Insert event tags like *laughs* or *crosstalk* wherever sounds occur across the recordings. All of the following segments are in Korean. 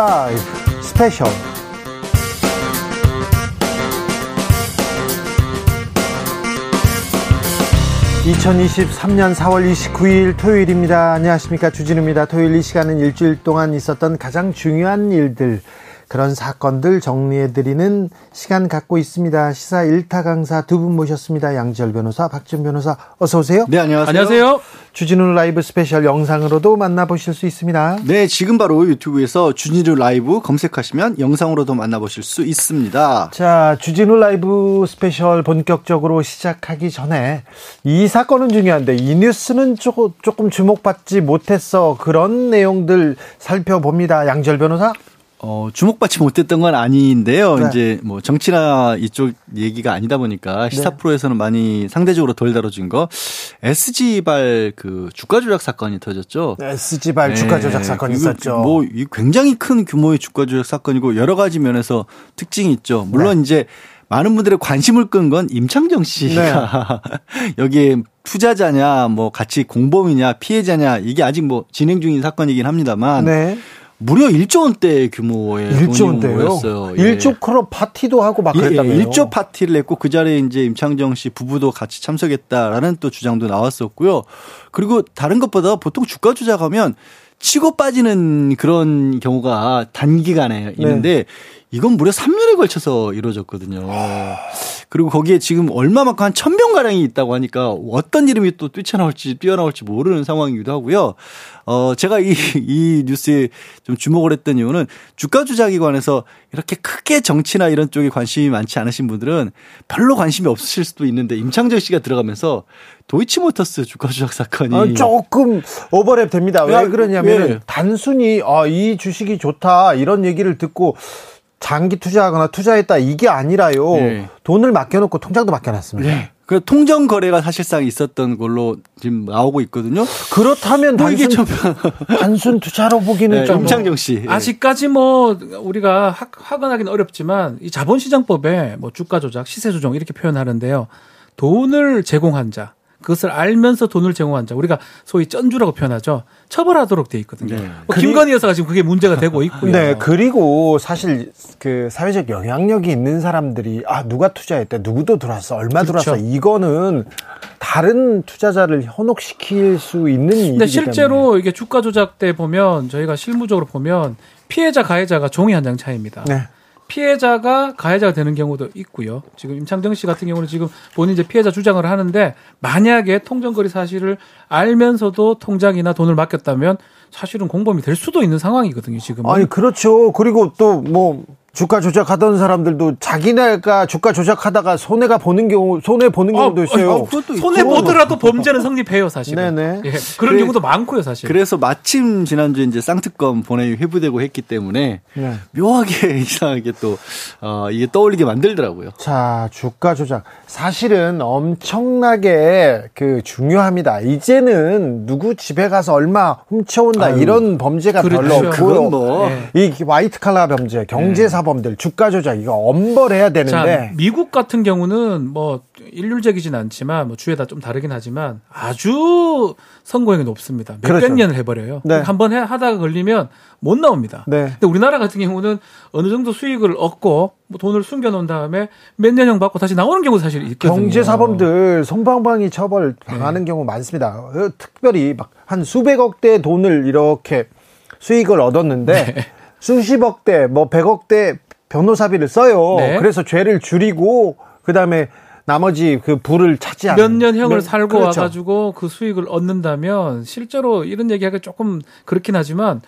라이브 스페셜 2023년 4월 29일 토요일입니다. 안녕하십니까. 주진우입니다. 토요일 이 시간은 일주일 동안 있었던 가장 중요한 일들, 그런 사건들 정리해드리는 시간 갖고 있습니다. 시사 1타 강사 두 분 모셨습니다. 양지열 변호사, 박지훈 변호사, 어서 오세요. 네, 안녕하세요. 안녕하세요. 주진우 라이브 스페셜 영상으로도 만나보실 수 있습니다. 네, 지금 바로 유튜브에서 주진우 라이브 검색하시면 영상으로도 만나보실 수 있습니다. 자, 주진우 라이브 스페셜 본격적으로 시작하기 전에 이 사건은 중요한데 이 뉴스는 조금, 주목받지 못했어. 그런 내용들 살펴봅니다. 양지열 변호사. 어, 주목받지 못했던 건 아닌데요. 네. 이제 뭐 정치나 이쪽 얘기가 아니다 보니까 시사 네. 프로에서는 많이 상대적으로 덜 다뤄진 거 SG발 그 주가 조작 사건이 터졌죠. SG발 네. 주가 조작 사건이 있었죠. 뭐 굉장히 큰 규모의 주가 조작 사건이고 여러 가지 면에서 특징이 있죠. 물론 네. 이제 많은 분들의 관심을 끈 건 임창정 씨가 네. *laughs* 여기에 투자자냐 뭐 같이 공범이냐 피해자냐 이게 아직 뭐 진행 중인 사건이긴 합니다만 네. 무려 1조 원대 규모의 1조 원대였어요. 예. 1조 크로 파티도 하고 막 그랬다며요. 예, 1조 파티를 했고 그 자리에 이제 임창정 씨 부부도 같이 참석했다라는 또 주장도 나왔었고요. 그리고 다른 것보다 보통 주가 조작하면 치고 빠지는 그런 경우가 단기간에 있는데 네. 이건 무려 3년에 걸쳐서 이루어졌거든요. 그리고 거기에 지금 얼마만큼 한 1000명 가량이 있다고 하니까 어떤 이름이 또 뛰쳐나올지 뛰어나올지 모르는 상황이기도 하고요. 어 제가 이 이 뉴스에 좀 주목을 했던 이유는 주가 조작에 관해서 이렇게 크게 정치나 이런 쪽에 관심이 많지 않으신 분들은 별로 관심이 없으실 수도 있는데 임창정 씨가 들어가면서 도이치모터스 주가 조작 사건이 아, 조금 오버랩 됩니다. 왜 그러냐면 네. 단순히 아, 이 주식이 좋다 이런 얘기를 듣고 장기 투자하거나 투자했다 이게 아니라요. 네. 돈을 맡겨놓고 통장도 맡겨놨습니다. 네. 그 통정 거래가 사실상 있었던 걸로 지금 나오고 있거든요. 그렇다면 뭐 단순, 좀... *laughs* 단순 투자로 보기는 네, 좀 임창정 씨 아직까지 뭐 우리가 확언하기는 어렵지만 이 자본시장법에 뭐 주가 조작, 시세 조정 이렇게 표현하는데요. 돈을 제공한 자 그것을 알면서 돈을 제공한 자 우리가 소위 쩐주라고 표현하죠. 처벌하도록 돼 있거든요. 네. 뭐 김건희 여사가 지금 그게 문제가 되고 *laughs* 있고요. 네, 그리고 사실 그 사회적 영향력이 있는 사람들이 아 누가 투자했대, 누구도 들어왔어, 얼마 그렇죠. 들어왔어, 이거는 다른 투자자를 현혹시킬 수 있는 일이기 근데 실제로 때문에. 이게 주가 조작 때 보면 저희가 실무적으로 보면 피해자 가해자가 종이 한 장 차이입니다. 네. 피해자가 가해자가 되는 경우도 있고요. 지금 임창정 씨 같은 경우는 지금 본인 이제 피해자 주장을 하는데 만약에 통정거리 사실을 알면서도 통장이나 돈을 맡겼다면 사실은 공범이 될 수도 있는 상황이거든요, 지금. 아니, 그렇죠. 그리고 또 뭐 주가 조작하던 사람들도 자기네가 주가 조작하다가 손해가 보는 경우 손해 보는 아, 경우도 있어요. 아, 아, 손해 보더라도 범죄는 성립해요, 사실은. 네네. 예, 그런 그래, 경우도 많고요, 사실. 그래서 마침 지난주 이제 쌍특검 본회의 회부되고 했기 때문에 네. 묘하게 *laughs* 이상하게 또 어, 이게 떠올리게 만들더라고요. 자, 주가 조작 사실은 엄청나게 그 중요합니다. 이제는 누구 집에 가서 얼마 훔쳐온다 아유, 이런 범죄가 그렇죠. 별로 없고 뭐. 네. 이 화이트 칼라 범죄, 경제 사 사범들 주가 조작 이거 엄벌해야 되는데 자, 미국 같은 경우는 뭐 일률적이진 않지만 뭐 주에다 좀 다르긴 하지만 아주 선고형이 높습니다. 몇백 그렇죠. 년을 해버려요. 네. 한번 하다가 걸리면 못 나옵니다. 네. 근데 우리나라 같은 경우는 어느 정도 수익을 얻고 뭐 돈을 숨겨놓은 다음에 몇 년형 받고 다시 나오는 경우 사실 있거든요. 경제사범들 손방방이 처벌 당하는 네. 경우 많습니다. 어, 특별히 막 한 수백억 대 돈을 이렇게 수익을 얻었는데 네. 수십억 대, 뭐 백억 대 변호사비를 써요. 네. 그래서 죄를 줄이고 그다음에 나머지 그 부를 찾지 않는 몇 년 형을 살고 그렇죠. 와가지고 그 수익을 얻는다면 실제로 이런 얘기하기 조금 그렇긴 하지만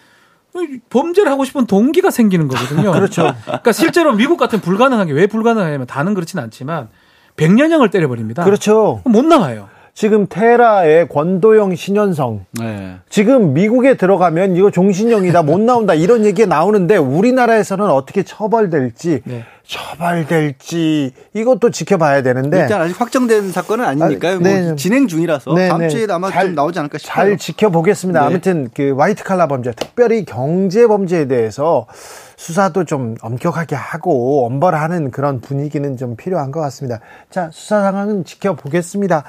범죄를 하고 싶은 동기가 생기는 거거든요. *laughs* 그렇죠. 그러니까 실제로 미국 같은 불가능한 게 왜 불가능하냐면 다는 그렇진 않지만 100년형을 때려버립니다. 그렇죠. 못 나와요. 지금 테라의 권도영 신현성. 네. 지금 미국에 들어가면 이거 종신형이다 못 나온다 이런 얘기가 나오는데 우리나라에서는 어떻게 처벌될지 네. 처벌될지 이것도 지켜봐야 되는데 일단 아직 확정된 사건은 아니니까요. 아, 네. 뭐 진행 중이라서 네, 다음 네. 주에 아마 잘, 좀 나오지 않을까 싶어요. 잘 지켜보겠습니다. 네. 아무튼 그 화이트 칼라 범죄, 특별히 경제 범죄에 대해서 수사도 좀 엄격하게 하고 엄벌하는 그런 분위기는 좀 필요한 것 같습니다. 자, 수사 상황은 지켜보겠습니다.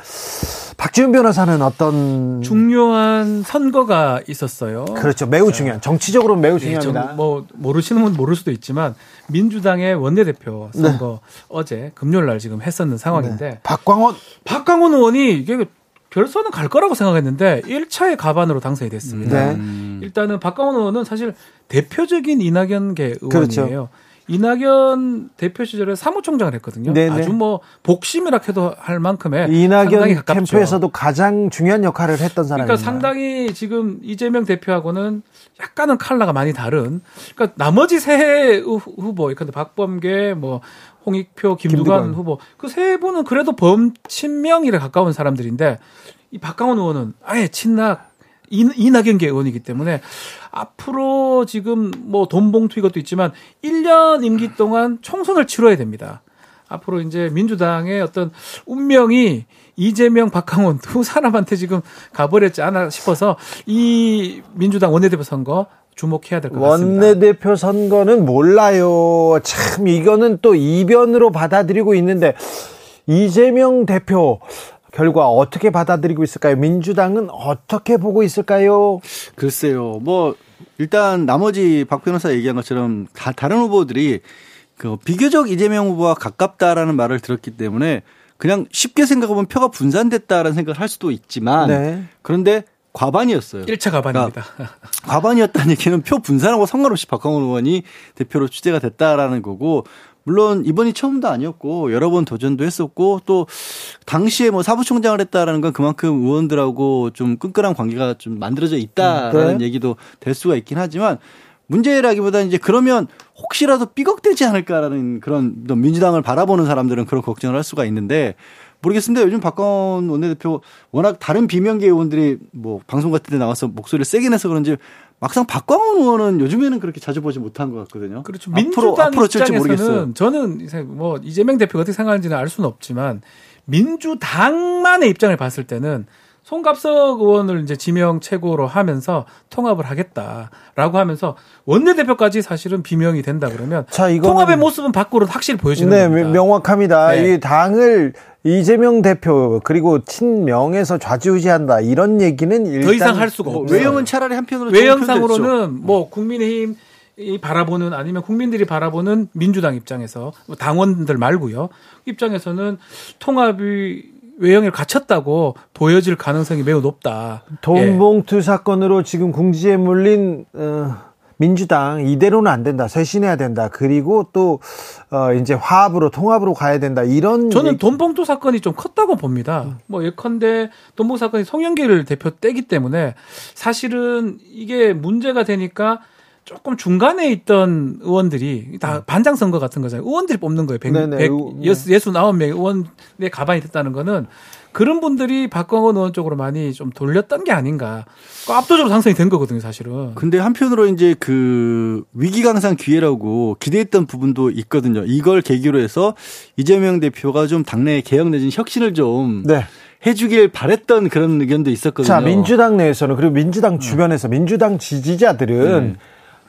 박지훈 변호사는 어떤 중요한 선거가 있었어요. 그렇죠. 매우 중요한 정치적으로 매우 네, 중요합니다. 네, 뭐 모르시는 분 모를 수도 있지만 민주당의 원내대표 선거 네. 어제 금요일 날 지금 했었는 상황인데 네. 박광원 박광원 의원이 이게 결선은 갈 거라고 생각했는데 1차의 가반으로 당선이 됐습니다. 네. 일단은 박광원 의원은 사실 대표적인 이낙연계 의원이에요. 그렇죠. 이낙연 대표 시절에 사무총장을 했거든요. 네네. 아주 뭐 복심이라 해도 할 만큼의 이낙연 캠프에서도 가장 중요한 역할을 했던 사람입니다. 그러니까 상당히 지금 이재명 대표하고는 약간은 칼라가 많이 다른. 그러니까 나머지 세 후보, 그러니까 박범계, 뭐 홍익표, 김두관, 김두관. 후보 그 세 분은 그래도 범친명이에 가까운 사람들인데 이 박강원 의원은 아예 친낙 이낙연계 의원이기 때문에 앞으로 지금 뭐 돈봉투 이것도 있지만 1년 임기 동안 총선을 치러야 됩니다. 앞으로 이제 민주당의 어떤 운명이 이재명, 박항원 두 사람한테 지금 가버렸지 않아 싶어서 이 민주당 원내대표 선거 주목해야 될 것 같습니다. 원내대표 선거는 몰라요. 참 이거는 또 이변으로 받아들이고 있는데 이재명 대표 결과 어떻게 받아들이고 있을까요? 민주당은 어떻게 보고 있을까요? 글쎄요. 뭐 일단 나머지 박 변호사 얘기한 것처럼 다 다른 후보들이 그 비교적 이재명 후보와 가깝다라는 말을 들었기 때문에 그냥 쉽게 생각해보면 표가 분산됐다라는 생각을 할 수도 있지만 네. 그런데 과반이었어요. 1차 과반입니다. 그러니까 과반이었다는 얘기는 표 분산하고 상관없이 박광원 의원이 대표로 취재가 됐다라는 거고 물론 이번이 처음도 아니었고 여러 번 도전도 했었고 또 당시에 뭐 사부총장을 했다라는 건 그만큼 의원들하고 좀 끈끈한 관계가 좀 만들어져 있다라는 네. 얘기도 될 수가 있긴 하지만 문제라기보다 이제 그러면 혹시라도 삐걱대지 않을까라는 그런 민주당을 바라보는 사람들은 그런 걱정을 할 수가 있는데 모르겠습니다. 요즘 박광원 원내대표 워낙 다른 비명계 의원들이 뭐 방송 같은 데 나와서 목소리를 세게 내서 그런지 막상 박광원 의원은 요즘에는 그렇게 자주 보지 못한 것 같거든요. 그렇죠. 민주당 앞으로, 앞으로 입장에서는 저는 뭐 이재명 대표가 어떻게 생각하는지는 알 수는 없지만 민주당만의 입장을 봤을 때는 송갑석 의원을 이제 지명 최고로 하면서 통합을 하겠다라고 하면서 원내대표까지 사실은 비명이 된다 그러면 자, 통합의 모습은 밖으로 확실히 보여지는 네, 겁니다. 명확합니다. 네. 이 당을 이재명 대표 그리고 친명에서 좌지우지한다 이런 얘기는 일단 더 이상 할 수가 뭐 없어요. 외형은 차라리 한편으로 외형상으로는 뭐 국민의힘 이 바라보는 아니면 국민들이 바라보는 민주당 입장에서 뭐 당원들 말고요 입장에서는 통합이 외형을 갖췄다고 보여질 가능성이 매우 높다. 돈봉투 예. 사건으로 지금 궁지에 물린 어, 민주당 이대로는 안 된다. 쇄신해야 된다. 그리고 또 어, 이제 화합으로 통합으로 가야 된다. 이런 저는. 돈봉투 사건이 좀 컸다고 봅니다. 음. 뭐 예컨대 돈봉투 사건이 송영길을 대표 떼기 때문에 사실은 이게 문제가 되니까 조금 중간에 있던 의원들이 다 음. 반장 선거 같은 거잖아요. 의원들이 뽑는 거예요. 100, 100 69명의 의원의 가반이 됐다는 거는 그런 분들이 박광원 의원 쪽으로 많이 좀 돌렸던 게 아닌가. 그 압도적으로 상승이 된 거거든요, 사실은. 근데 한편으로 이제 그 위기강산 기회라고 기대했던 부분도 있거든요. 이걸 계기로 해서 이재명 대표가 좀 당내 개혁 내진 혁신을 좀 네. 해주길 바랬던 그런 의견도 있었거든요. 자, 민주당 내에서는 그리고 민주당 주변에서 민주당 지지자들은 음.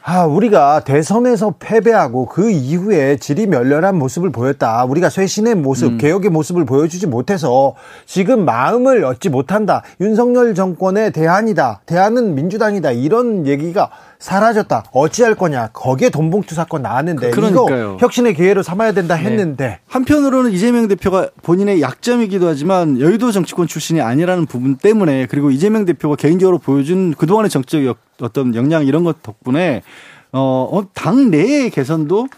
아, 우리가 대선에서 패배하고 그 이후에 질이 멸렬한 모습을 보였다. 우리가 쇄신의 모습, 음. 개혁의 모습을 보여주지 못해서 지금 마음을 얻지 못한다. 윤석열 정권의 대안이다. 대안은 민주당이다. 이런 얘기가 사라졌다. 어찌할 거냐. 거기에 돈봉투 사건 나왔는데 그러니까요. 이거 혁신의 기회로 삼아야 된다 네. 했는데 네. 한편으로는 이재명 대표가 본인의 약점이기도 하지만 여의도 정치권 출신이 아니라는 부분 때문에 그리고 이재명 대표가 개인적으로 보여준 그동안의 정치적 어떤 역량 이런 것 덕분에 어, 어당 내의 개선도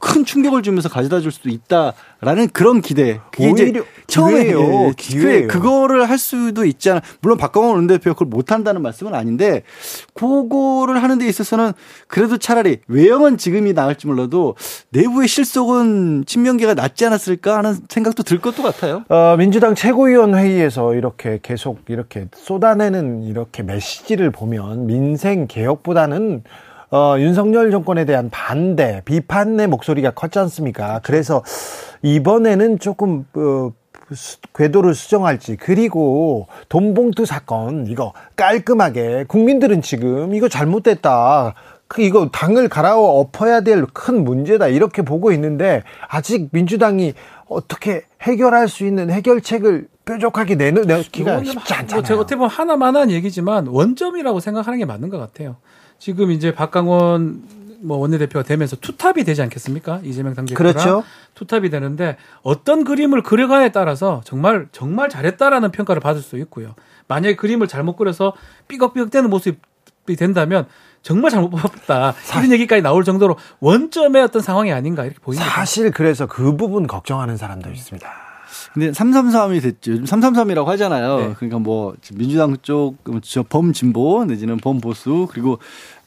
큰 충격을 주면서 가져다 줄 수도 있다라는 그런 기대. 그게 이제 처음에요. 기회 그거를 할 수도 있잖아. 물론 박광원 원내대표가 그걸 못 한다는 말씀은 아닌데 그거를 하는 데 있어서는 그래도 차라리 외형은 지금이 나을지 몰라도 내부의 실속은 친명계가 낫지 않았을까 하는 생각도 들 것도 같아요. 어, 민주당 최고위원 회의에서 이렇게 계속 이렇게 쏟아내는 이렇게 메시지를 보면 민생 개혁보다는 어, 윤석열 정권에 대한 반대, 비판의 목소리가 컸지 않습니까? 그래서 이번에는 조금 어, 궤도를 수정할지 그리고 돈봉투 사건 이거 깔끔하게 국민들은 지금 이거 잘못됐다 그 이거 당을 갈아엎어야 어될 큰 문제다 이렇게 보고 있는데 아직 민주당이 어떻게 해결할 수 있는 해결책을 뾰족하게 내놓기가 쉽지 뭐 않잖아요. 뭐 제가 어떻게 보면 하나만한 얘기지만 원점이라고 생각하는 게 맞는 것 같아요. 지금 이제 박강원 뭐 원내대표가 되면서 투탑이 되지 않겠습니까? 이재명 당대표가 그렇죠. 투탑이 되는데 어떤 그림을 그려가에 따라서 정말 정말 잘했다라는 평가를 받을 수 있고요. 만약에 그림을 잘못 그려서 삐걱삐걱대는 모습이 된다면 정말 잘못 뽑았다. 이런 얘기까지 나올 정도로 원점의 어떤 상황이 아닌가 이렇게 보입니다. 사실 그래서 그 부분 걱정하는 사람도 있습니다. 근데 333이 됐죠. 요즘 333이라고 하잖아요. 네. 그러니까 뭐 민주당 쪽 범진보 내지는 범보수 그리고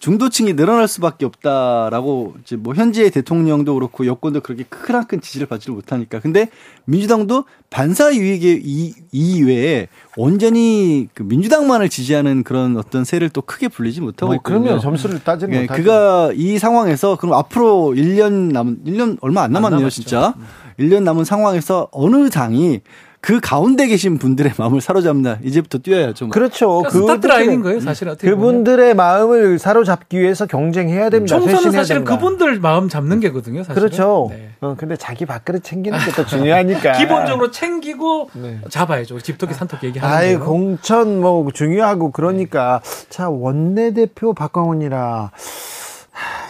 중도층이 늘어날 수밖에 없다라고 이제 뭐 현재 대통령도 그렇고 여권도 그렇게 크나큰 지지를 받지를 못하니까. 근데 민주당도 반사 유익의 이외에 온전히 그 민주당만을 지지하는 그런 어떤 세를 또 크게 불리지 못하고 뭐 있거든요. 그러면 점수를 따지는 네, 그가 이 상황에서 그럼 앞으로 1년 남 1년 얼마 안 남았네요, 안 진짜. 1년 남은 상황에서 어느 당이 그 가운데 계신 분들의 마음을 사로잡나 이제부터 뛰어야죠. 그렇죠. 그러니까 스타트 라인인 거예요, 사실 어떻게 그분들의 마음을 사로잡기 위해서 경쟁해야 됩니다. 총선은 사실은 됩니다. 그분들 마음 잡는 게거든요, 사실. 그렇죠. 네. 어, 근데 자기 밥그릇 챙기는 게 또 중요하니까. *laughs* 기본적으로 챙기고 네. 잡아야죠. 집토끼 산토끼 얘기하는 아이, 공천 뭐 중요하고 그러니까 자 원내대표 박광훈이라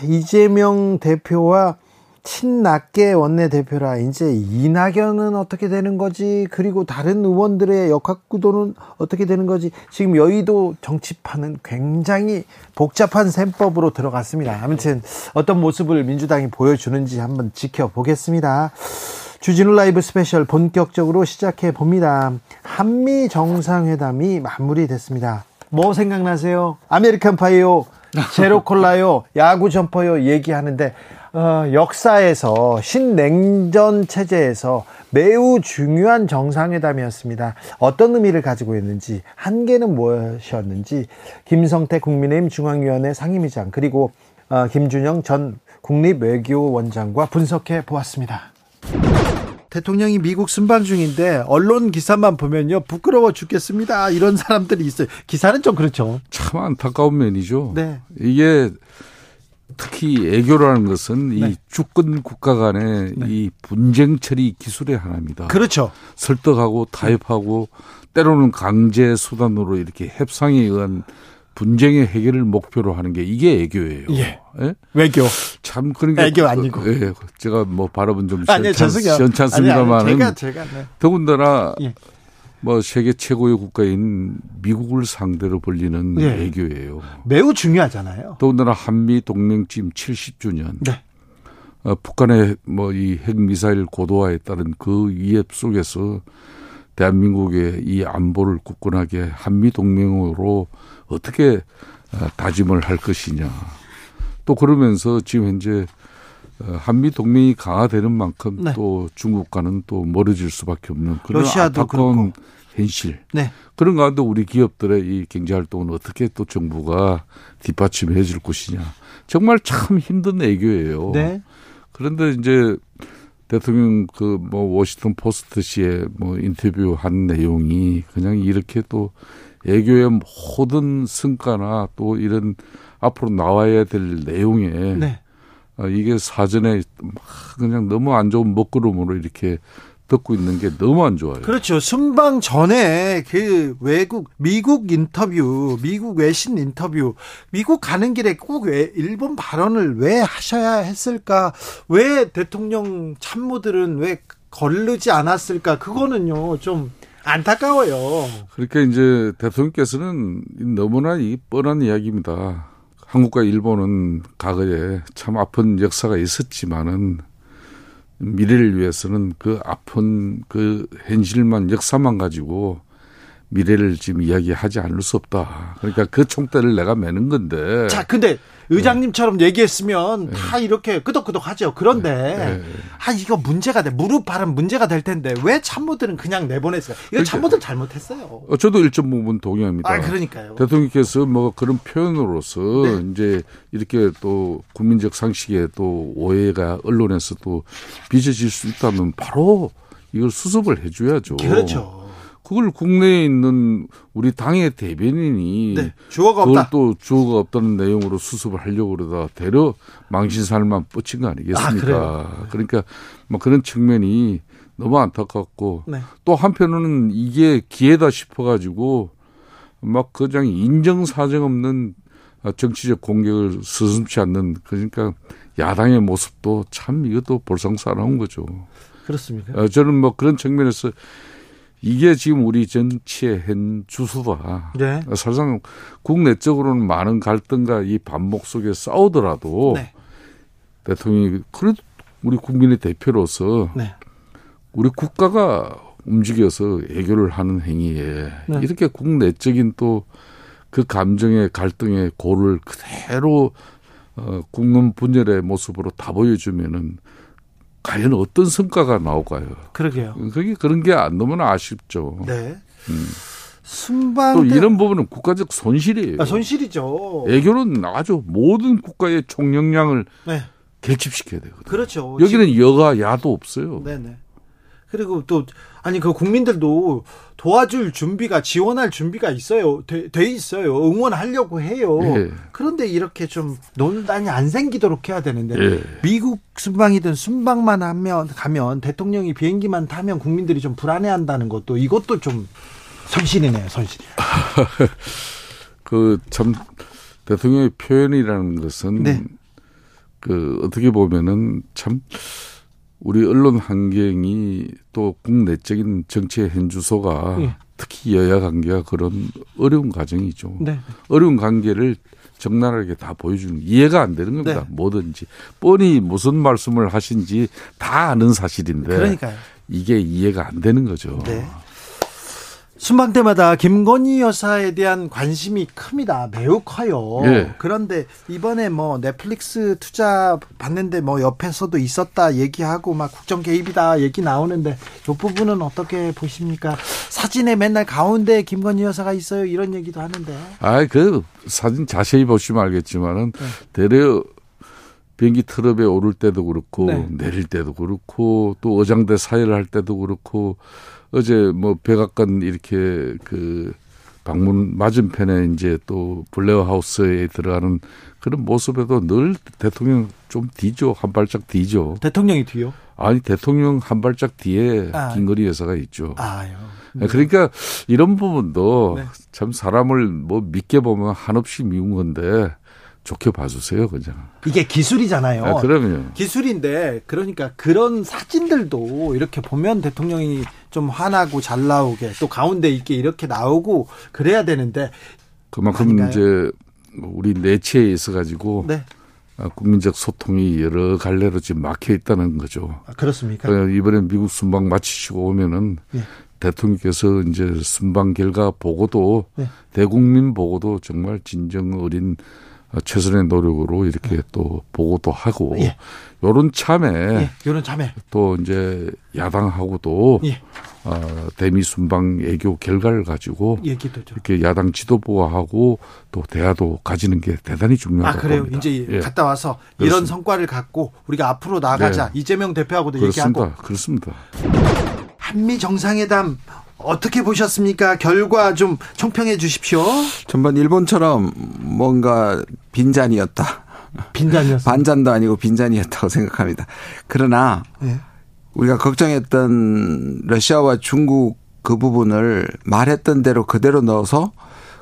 이재명 대표와 친낙계 원내대표라 이제 이낙연은 어떻게 되는 거지? 그리고 다른 의원들의 역학 구도는 어떻게 되는 거지? 지금 여의도 정치판은 굉장히 복잡한 셈법으로 들어갔습니다. 아무튼 어떤 모습을 민주당이 보여주는지 한번 지켜보겠습니다. 주진우 라이브 스페셜 본격적으로 시작해 봅니다. 한미 정상회담이 마무리됐습니다. 뭐 생각나세요? American Pie요 제로 콜라요 야구 점퍼요 얘기하는데 어, 역사에서 신냉전 체제에서 매우 중요한 정상회담이었습니다. 어떤 의미를 가지고 있는지, 한계는 무엇이었는지, 김성태 국민의힘 중앙위원회 상임위장, 그리고 어, 김준영 전 국립외교원장과 분석해 보았습니다. 대통령이 미국 순방 중인데 언론 기사만 보면요 부끄러워 죽겠습니다 이런 사람들이 있어요 기사는 좀 그렇죠 참 안타까운 면이죠 네. 이게 특히 애교라는 것은 네. 이 주권 국가 간의 네. 이 분쟁 처리 기술의 하나입니다. 그렇죠. 설득하고 타협하고 때로는 강제 수단으로 이렇게 협상에 의한 분쟁의 해결을 목표로 하는 게 이게 애교예요. 예. 예? 외교. 참 그러니까 애교 아니고. 예. 제가 뭐 발언은 좀 시원찮습니다만은 제가 제가 네. 더군다나 예. 뭐 세계 최고의 국가인 미국을 상대로 벌리는 네. 애교예요. 매우 중요하잖아요. 더군다나 한미 동맹 지금 70주년. 네. 어, 북한의 뭐 이 핵미사일 고도화에 따른 그 위협 속에서 대한민국의 이 안보를 굳건하게 한미 동맹으로 어떻게 어, 다짐을 할 것이냐. 또 그러면서 지금 현재 어, 한미 동맹이 강화되는 만큼 네. 또 중국과는 또 멀어질 수밖에 없는 그런 안타까운. 현실. 네. 그런 가운데 우리 기업들의 이 경제 활동은 어떻게 또 정부가 뒷받침해 줄 것이냐. 정말 참 힘든 애교예요. 네. 그런데 이제 대통령 그 뭐 워싱턴 포스트 시에 뭐 인터뷰한 내용이 그냥 이렇게 또 애교의 모든 성과나 또 이런 앞으로 나와야 될 내용에 네. 어, 이게 사전에 막 그냥 너무 안 좋은 먹구름으로 이렇게 듣고 있는 게 너무 안 좋아요. 그렇죠. 순방 전에 그 외국 미국 인터뷰, 미국 외신 인터뷰, 미국 가는 길에 꼭 왜 일본 발언을 왜 하셔야 했을까? 왜 대통령 참모들은 왜 거르지 않았을까? 그거는요 좀 안타까워요. 그러니까 이제 대통령께서는 너무나 이 뻔한 이야기입니다. 한국과 일본은 과거에 참 아픈 역사가 있었지만은 미래를 위해서는 그 아픈 그 현실만 역사만 가지고 미래를 지금 이야기하지 않을 수 없다. 그러니까 그 총대를 내가 매는 건데. 자, 근데 의장님처럼 네. 얘기했으면 네. 다 이렇게 끄덕끄덕 하죠. 그런데 네. 네. 아 이거 문제가 돼. 무릎 발음 문제가 될 텐데 왜 참모들은 그냥 내보냈어요? 이거 그러니까, 참모들 잘못했어요. 어, 저도 일정 부분 동의합니다. 아, 그러니까요. 대통령께서 뭐 그런 표현으로서 네. 이제 이렇게 또 국민적 상식에 또 오해가 언론에서 또 빚어질 수 있다면 바로 이걸 수습을 해줘야죠. 그렇죠. 그걸 국내에 있는 우리 당의 대변인이 네, 주어가 그걸 없다. 또 주어가 없다는 내용으로 수습을 하려고 그러다 대려 망신살만 뻗친 거 아니겠습니까? 아, 그러니까 뭐 그런 측면이 너무 안타깝고 네. 또 한편으로는 이게 기회다 싶어가지고 막 그냥 인정사정 없는 정치적 공격을 서슴치 않는 그러니까 야당의 모습도 참 이것도 볼상사나운 거죠. 그렇습니까? 어, 저는 뭐 그런 측면에서 이게 지금 우리 정치의 현 주소다. 네. 사실상 국내적으로는 많은 갈등과 이 반목 속에 싸우더라도 네. 대통령이 그래도 우리 국민의 대표로서 네. 우리 국가가 움직여서 해결을 하는 행위에 네. 이렇게 국내적인 또 그 감정의 갈등의 고를 그대로 어, 국민 분열의 모습으로 다 보여주면은 과연 어떤 성과가 나올까요? 그러게요. 그게 그런 게 안 너무나 아쉽죠. 네. 음. 순방 또 때- 이런 부분은 국가적 손실이에요. 아, 손실이죠. 애교는 아주 모든 국가의 총력량을 네. 결집시켜야 되거든요. 그렇죠. 여기는 여가 야도 없어요. 네네. 그리고 또 아니 그 국민들도 도와줄 준비가 지원할 준비가 있어요. 돼, 돼 있어요. 응원하려고 해요. 예. 그런데 이렇게 좀 논란이 안 생기도록 해야 되는데 예. 미국 순방이든 순방만 하면 가면 대통령이 비행기만 타면 국민들이 좀 불안해한다는 것도 이것도 좀 손실이네요. 손실. *laughs* 그참 대통령의 표현이라는 것은 네. 그 어떻게 보면은 참 우리 언론 환경이 또 국내적인 정치의 현주소가 예. 특히 여야 관계가 그런 어려운 과정이죠. 네. 어려운 관계를 적나라하게 다 보여주는 이해가 안 되는 겁니다. 네. 뭐든지 뻔히 무슨 말씀을 하신지 다 아는 사실인데 그러니까요. 이게 이해가 안 되는 거죠. 네. 순방 때마다 김건희 여사에 대한 관심이 큽니다. 매우 커요. 예. 그런데 이번에 뭐 넷플릭스 투자 받는데 뭐 옆에서도 있었다 얘기하고 막 국정 개입이다 얘기 나오는데 이 부분은 어떻게 보십니까? 사진에 맨날 가운데 김건희 여사가 있어요 이런 얘기도 하는데. 아, 그 사진 자세히 보시면 알겠지만은 네. 대려 비행기 트럭에 오를 때도 그렇고 네. 내릴 때도 그렇고 또 어장대 사회를 할 때도 그렇고 어제 뭐 백악관 이렇게 그 방문 맞은편에 이제 또 블레어 하우스에 들어가는 그런 모습에도 늘 대통령 좀 뒤죠 한 발짝 뒤죠 대통령이 뒤요? 아니 대통령 한 발짝 뒤에 아. 김건희 여사가 있죠. 아유. 그러니까 이런 부분도 네. 참 사람을 뭐 믿게 보면 한없이 미운 건데 좋게 봐주세요, 그냥. 이게 기술이잖아요. 아, 그러면 기술인데 그러니까 그런 사진들도 이렇게 보면 대통령이 좀 화나고 잘 나오게 또 가운데 있게 이렇게 나오고 그래야 되는데 그만큼 아닌가요? 이제 우리 내치에 있어 가지고 네 국민적 소통이 여러 갈래로 지금 막혀 있다는 거죠. 아, 그렇습니까? 그러니까 이번에 미국 순방 마치시고 오면은 예. 대통령께서 이제 순방 결과 보고도 네. 대국민 보고도 정말 진정 어린 어, 최선의 노력으로 이렇게 또 보고도 하고 예. 요런 참에 예, 요런 참여 또 이제 야당하고도 예. 어, 대미 순방 애교 결과를 가지고 좀. 이렇게 야당 지도부하고 또 대화도 가지는 게 대단히 아 중요하다고 그래요. 봅니다. 이제 예. 갔다 와서 이런 그렇습니다. 성과를 갖고 우리가 앞으로 나가자. 네. 이재명 대표하고도 얘기하고 그렇습니다. 그렇습니다. 한미 정상회담 어떻게 보셨습니까? 결과 좀 총평해 주십시오. 전반 일본처럼 뭔가 빈잔이었다. 빈잔이었습니다. 반잔도 아니고 빈잔이었다고 생각합니다. 그러나 예. 우리가 걱정했던 러시아와 중국 그 부분을 말했던 대로 그대로 넣어서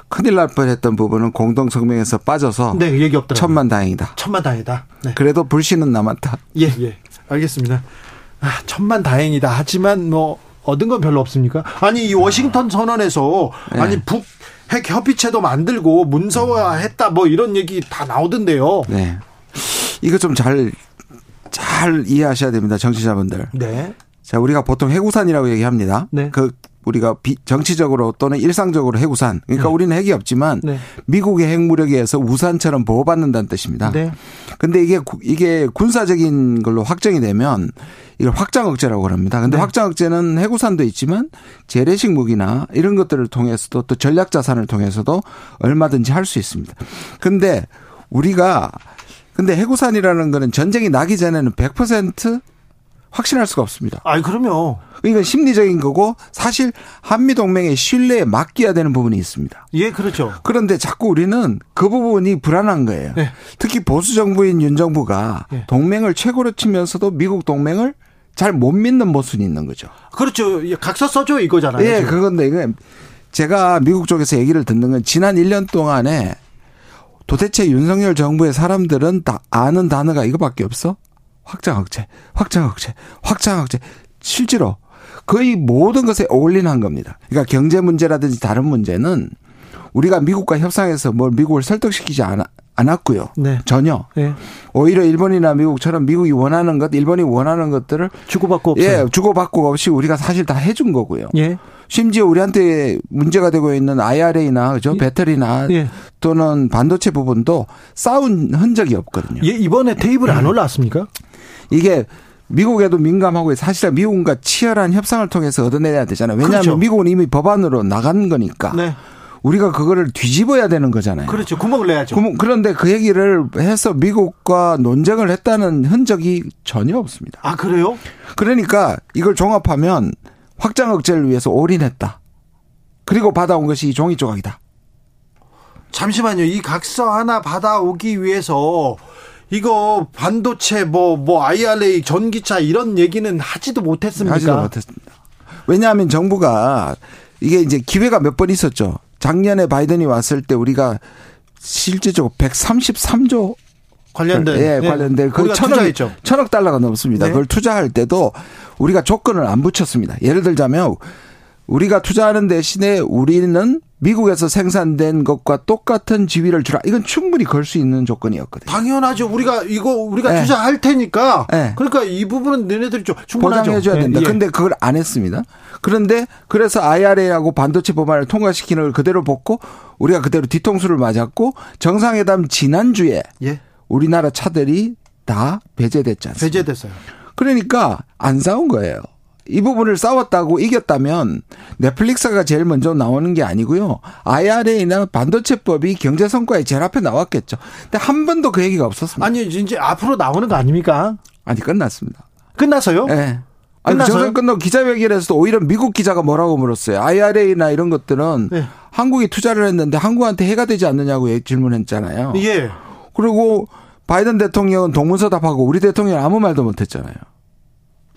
큰일 날 뻔했던 부분은 공동 성명에서 빠져서 네, 얘기 없더라고요. 천만 다행이다. 천만 다행이다. 네. 그래도 불씨는 남았다. 예, 예. 알겠습니다. 아, 천만 다행이다. 하지만 뭐 얻은 건 별로 없습니까? 아니 이 워싱턴 선언에서 네. 아니 북 핵 협의체도 만들고 문서화했다 뭐 이런 얘기 다 나오던데요. 네. 이거 좀 잘, 잘 이해하셔야 됩니다. 정치자분들. 네. 자, 우리가 보통 해구산이라고 얘기합니다. 네. 그 우리가 비, 정치적으로 또는 일상적으로 해구산. 그러니까 네. 우리는 핵이 없지만 네. 미국의 핵무력에 의해서 우산처럼 보호받는다는 뜻입니다. 네. 근데 이게 구- 이게 군사적인 걸로 확정이 되면 이걸 확장 억제라고 그럽니다. 근데 네. 확장 억제는 해구산도 있지만 재래식 무기나 이런 것들을 통해서도 또 전략 자산을 통해서도 얼마든지 할 수 있습니다. 근데 우리가 근데 해구산이라는 거는 전쟁이 나기 전에는 100% 확신할 수가 없습니다. 아, 그럼요. 이건 심리적인 거고 사실 한미 동맹의 신뢰에 맡겨야 되는 부분이 있습니다. 예, 그렇죠. 그런데 자꾸 우리는 그 부분이 불안한 거예요. 네. 특히 보수 정부인 윤 정부가 네. 동맹을 최고로 치면서도 미국 동맹을 잘 못 믿는 모습이 있는 거죠. 그렇죠. 각서 써줘 이거잖아요. 예, 그건데 이거 제가 미국 쪽에서 얘기를 듣는 건 지난 1년 동안에 도대체 윤석열 정부의 사람들은 다 아는 단어가 이거밖에 없어? 확장 억제, 확장 억제, 확장 억제. 실제로 거의 모든 것에 올인한 겁니다. 그러니까 경제 문제라든지 다른 문제는 우리가 미국과 협상해서 뭘 미국을 설득시키지 않아, 않았고요. 네. 전혀. 네. 오히려 일본이나 미국처럼 미국이 원하는 것, 일본이 원하는 것들을 주고받고 없어요. 예, 주고받고 없이 우리가 사실 다 해준 거고요. 예. 심지어 우리한테 문제가 되고 있는 IRA나 그죠 예. 배터리나 예. 또는 반도체 부분도 싸운 흔적이 없거든요. 예, 이번에 테이블에 안 *clears throat* 올라왔습니까? 이게 미국에도 민감하고 사실상 미국과 치열한 협상을 통해서 얻어내야 되잖아요. 왜냐하면 그렇죠. 미국은 이미 법안으로 나간 거니까. 네. 우리가 그거를 뒤집어야 되는 거잖아요. 그렇죠. 구멍을 내야죠. 구멍, 그런데 그 얘기를 해서 미국과 논쟁을 했다는 흔적이 전혀 없습니다. 아, 그래요? 그러니까 이걸 종합하면 확장 억제를 위해서 올인했다. 그리고 받아온 것이 이 종이 조각이다. 잠시만요. 이 각서 하나 받아오기 위해서 이거 반도체 뭐뭐 뭐 IRA 전기차 이런 얘기는 하지도 못했습니까? 하지도 못했습니다. 왜냐하면 정부가 이게 이제 기회가 몇 번 있었죠. 작년에 바이든이 왔을 때 우리가 실제적으로 133조 관련된 예, 관련된 그 천억 천억 달러가 넘습니다. 네. 그걸 투자할 때도 우리가 조건을 안 붙였습니다. 예를 들자면 우리가 투자하는 대신에 우리는 미국에서 생산된 것과 똑같은 지위를 주라. 이건 충분히 걸 수 있는 조건이었거든요. 당연하죠. 우리가 이거 우리가 네. 투자할 테니까. 네. 그러니까 이 부분은 너네들이 좀 충분하죠. 보장해 줘야 네. 된다. 네. 근데 그걸 안 했습니다. 그런데 그래서 IRA하고 반도체 법안을 통과시키는 걸 그대로 벗고 우리가 그대로 뒤통수를 맞았고 정상회담 지난주에 예. 우리나라 차들이 다 배제됐지 않습니까? 배제됐어요. 그러니까 안 싸운 거예요. 이 부분을 싸웠다고 이겼다면 넷플릭스가 제일 먼저 나오는 게 아니고요. IRA나 반도체법이 경제 성과에 제일 앞에 나왔겠죠. 근데 한 번도 그 얘기가 없었습니다. 아니 이제 앞으로 나오는 거 아닙니까? 아니 끝났습니다. 끝났어요? 네. 아니 정상 끝나고 기자회견에서도 오히려 미국 기자가 뭐라고 물었어요. IRA나 이런 것들은 네. 한국이 투자를 했는데 한국한테 해가 되지 않느냐고 질문했잖아요. 예. 그리고 바이든 대통령은 동문서답하고 우리 대통령 아무 말도 못했잖아요.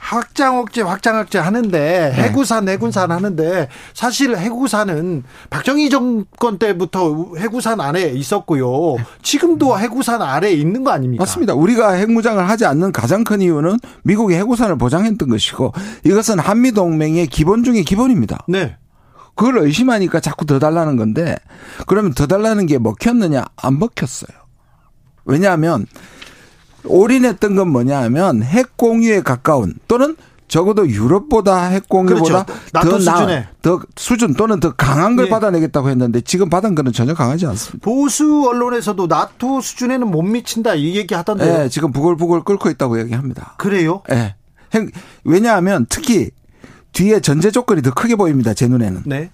확장 억제 확장 억제 하는데 네. 해구산 해군산 하는데 사실 해구산은 박정희 정권 때부터 해구산 안에 있었고요. 지금도 해구산 아래에 있는 거 아닙니까? 맞습니다. 우리가 핵무장을 하지 않는 가장 큰 이유는 미국이 해구산을 보장했던 것이고 이것은 한미 동맹의 기본 중의 기본입니다. 네. 그걸 의심하니까 자꾸 더 달라는 건데 그러면 더 달라는 게 먹혔느냐 안 먹혔어요. 왜냐하면 올인했던 건 뭐냐 하면 핵 공유에 가까운 또는 적어도 유럽보다 핵 공유보다 그렇죠. 더 수준에 더 수준 또는 더 강한 걸 예. 받아내겠다고 했는데 지금 받은 거는 전혀 강하지 않습니다. 보수 언론에서도 나토 수준에는 못 미친다 이 얘기 하던데요. 네, 지금 부글부글 끓고 있다고 얘기합니다. 그래요? 네. 왜냐하면 특히 뒤에 전제 조건이 더 크게 보입니다. 제 눈에는. 네.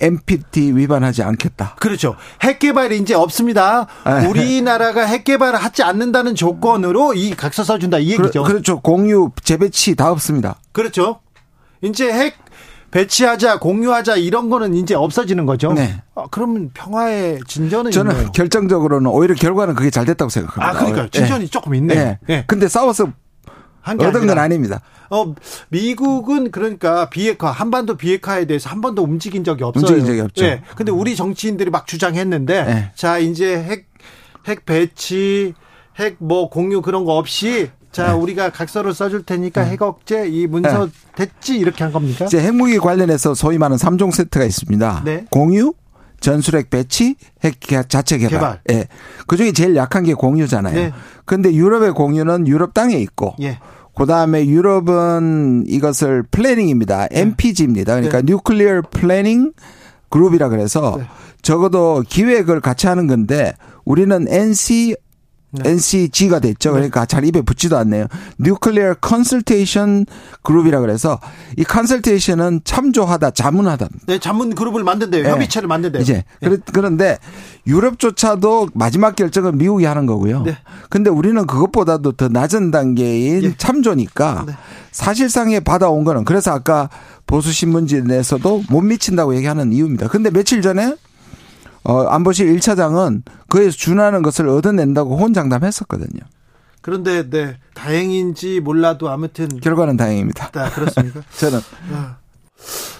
NPT 위반하지 않겠다. 그렇죠. 핵 개발이 이제 없습니다. 아, 우리나라가 핵 개발을 하지 않는다는 조건으로 이 각서 써준다 이 얘기죠. 그, 렇죠 공유 재배치 다 없습니다. 그렇죠. 이제 핵 배치하자, 공유하자 이런 거는 이제 없어지는 거죠. 네. 아, 그러면 평화의 진전은 저는 있네요. 결정적으로는 오히려 결과는 그게 잘 됐다고 생각합니다. 아, 그러니까 진전이 네. 조금 있네. 네. 네. 근데 싸워서 얻은 건 아닙니다. 어, 미국은 그러니까 비핵화, 한반도 비핵화에 대해서 한 번도 움직인 적이 없어요. 움직인 적이 없죠. 네. 근데 우리 정치인들이 막 주장했는데, 네. 자, 이제 핵, 핵 배치, 핵 뭐 공유 그런 거 없이 자, 네. 우리가 각서를 써줄 테니까 네. 핵 억제 이 문서 네. 됐지 이렇게 한 겁니까? 이제 핵무기 관련해서 소위 말하는 3종 세트가 있습니다. 네. 공유, 전술핵 배치, 핵 자체 개발. 개발. 예. 그 중에 제일 약한 게 공유잖아요. 네. 근데 유럽의 공유는 유럽 땅에 있고 예. 그 다음에 유럽은 이것을 planning입니다. 네. NPG입니다. 그러니까 네. Nuclear Planning Group이라 그래서 네. 적어도 기획을 같이 하는 건데 우리는 NC 네. NCG가 됐죠. 네. 그러니까 잘 입에 붙지도 않네요. Nuclear Consultation Group이라 그래서 이 consultation은 참조하다, 자문하다. 네, 자문 그룹을 만든대요. 네. 협의체를 만든대요. 이제 네. 그런데 유럽조차도 마지막 결정은 미국이 하는 거고요. 네. 근데 우리는 그것보다도 더 낮은 단계인 예. 참조니까 네. 사실상에 받아온 거는 그래서 아까 보수 신문지에서도 못 미친다고 얘기하는 이유입니다. 근데 며칠 전에 어, 안보실 1차장은 그에서 준하는 것을 얻어낸다고 혼장담했었거든요. 그런데 네 다행인지 몰라도 아무튼 결과는 다행입니다. 네, 그렇습니까? *laughs* 저는 아.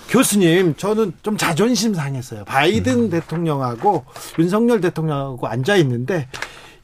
교수님, 저는 좀 자존심 상했어요. 바이든 음. 대통령하고 윤석열 대통령하고 앉아 있는데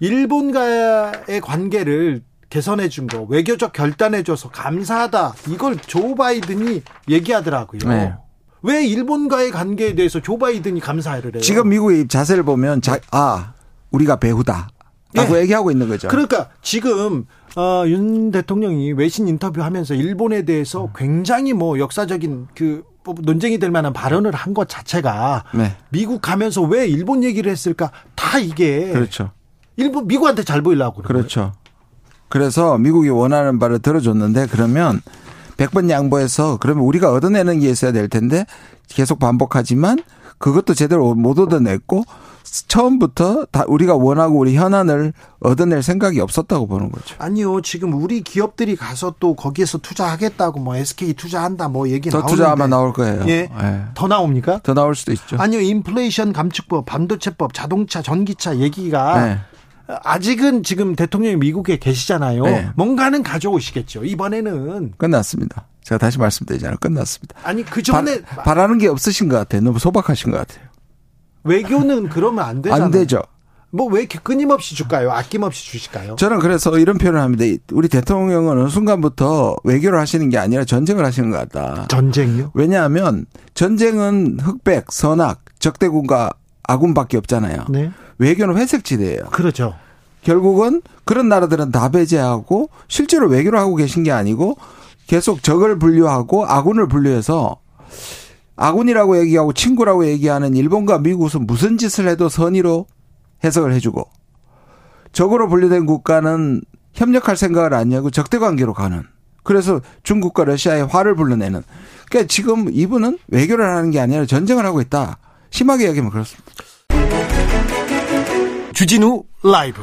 일본과의 관계를 개선해 준 거, 외교적 결단해 줘서 감사하다. 이걸 조 바이든이 얘기하더라고요. 네. 왜 일본과의 관계에 대해서 조 바이든이 감사를 해요? 지금 미국의 자세를 보면 자, 아 우리가 배우다. 라고 네. 얘기하고 있는 거죠. 그러니까 지금 어, 윤 대통령이 외신 인터뷰하면서 일본에 대해서 굉장히 뭐 역사적인 그뭐 논쟁이 될 만한 발언을 한 것 자체가 네. 미국 가면서 왜 일본 얘기를 했을까? 다 이게 그렇죠. 일본 미국한테 잘 보이려고 그렇죠. 거예요. 그래서 미국이 원하는 바를 들어줬는데 그러면 100번 양보해서 그러면 우리가 얻어내는 게 있어야 될 텐데 계속 반복하지만 그것도 제대로 못 얻어냈고 처음부터 다 우리가 원하고 우리 현안을 얻어낼 생각이 없었다고 보는 거죠. 아니요. 지금 우리 기업들이 가서 또 거기에서 투자하겠다고 뭐 SK 투자한다 뭐 얘기 더 나오는데. 투자 아마 나올 거예요. 예. 네. 더 나옵니까? 더 나올 수도 있죠. 아니요. 인플레이션 감축법, 반도체법, 자동차, 전기차 얘기가 네. 아직은 지금 대통령이 미국에 계시잖아요. 네. 뭔가는 가져오시겠죠. 이번에는 끝났습니다. 제가 다시 말씀드리잖아요. 끝났습니다. 아니 그 전에 바, 라는 게 없으신 것 같아요. 너무 소박하신 것 같아요. 외교는 그러면 안 되잖아요. 안 되죠. 뭐왜 이렇게 끊임없이 줄까요? 아낌없이 주실까요? 저는 그래서 이런 표현을 합니다. 우리 대통령은 어느 순간부터 외교를 하시는 게 아니라 전쟁을 하시는 것 같다. 전쟁요? 왜냐하면 전쟁은 흑백, 선악, 적대군과 아군밖에 없잖아요. 네. 외교는 회색지대예요. 그렇죠. 결국은 그런 나라들은 다 배제하고 실제로 외교를 하고 계신 게 아니고 계속 적을 분류하고 아군을 분류해서 아군이라고 얘기하고 친구라고 얘기하는 일본과 미국은 무슨 짓을 해도 선의로 해석을 해주고 적으로 분류된 국가는 협력할 생각을 안 하고 적대 관계로 가는. 그래서 중국과 러시아의 화를 불러내는. 그러니까 지금 이분은 외교를 하는 게 아니라 전쟁을 하고 있다. 심하게 얘기하면 그렇습니다. 주진우 라이브.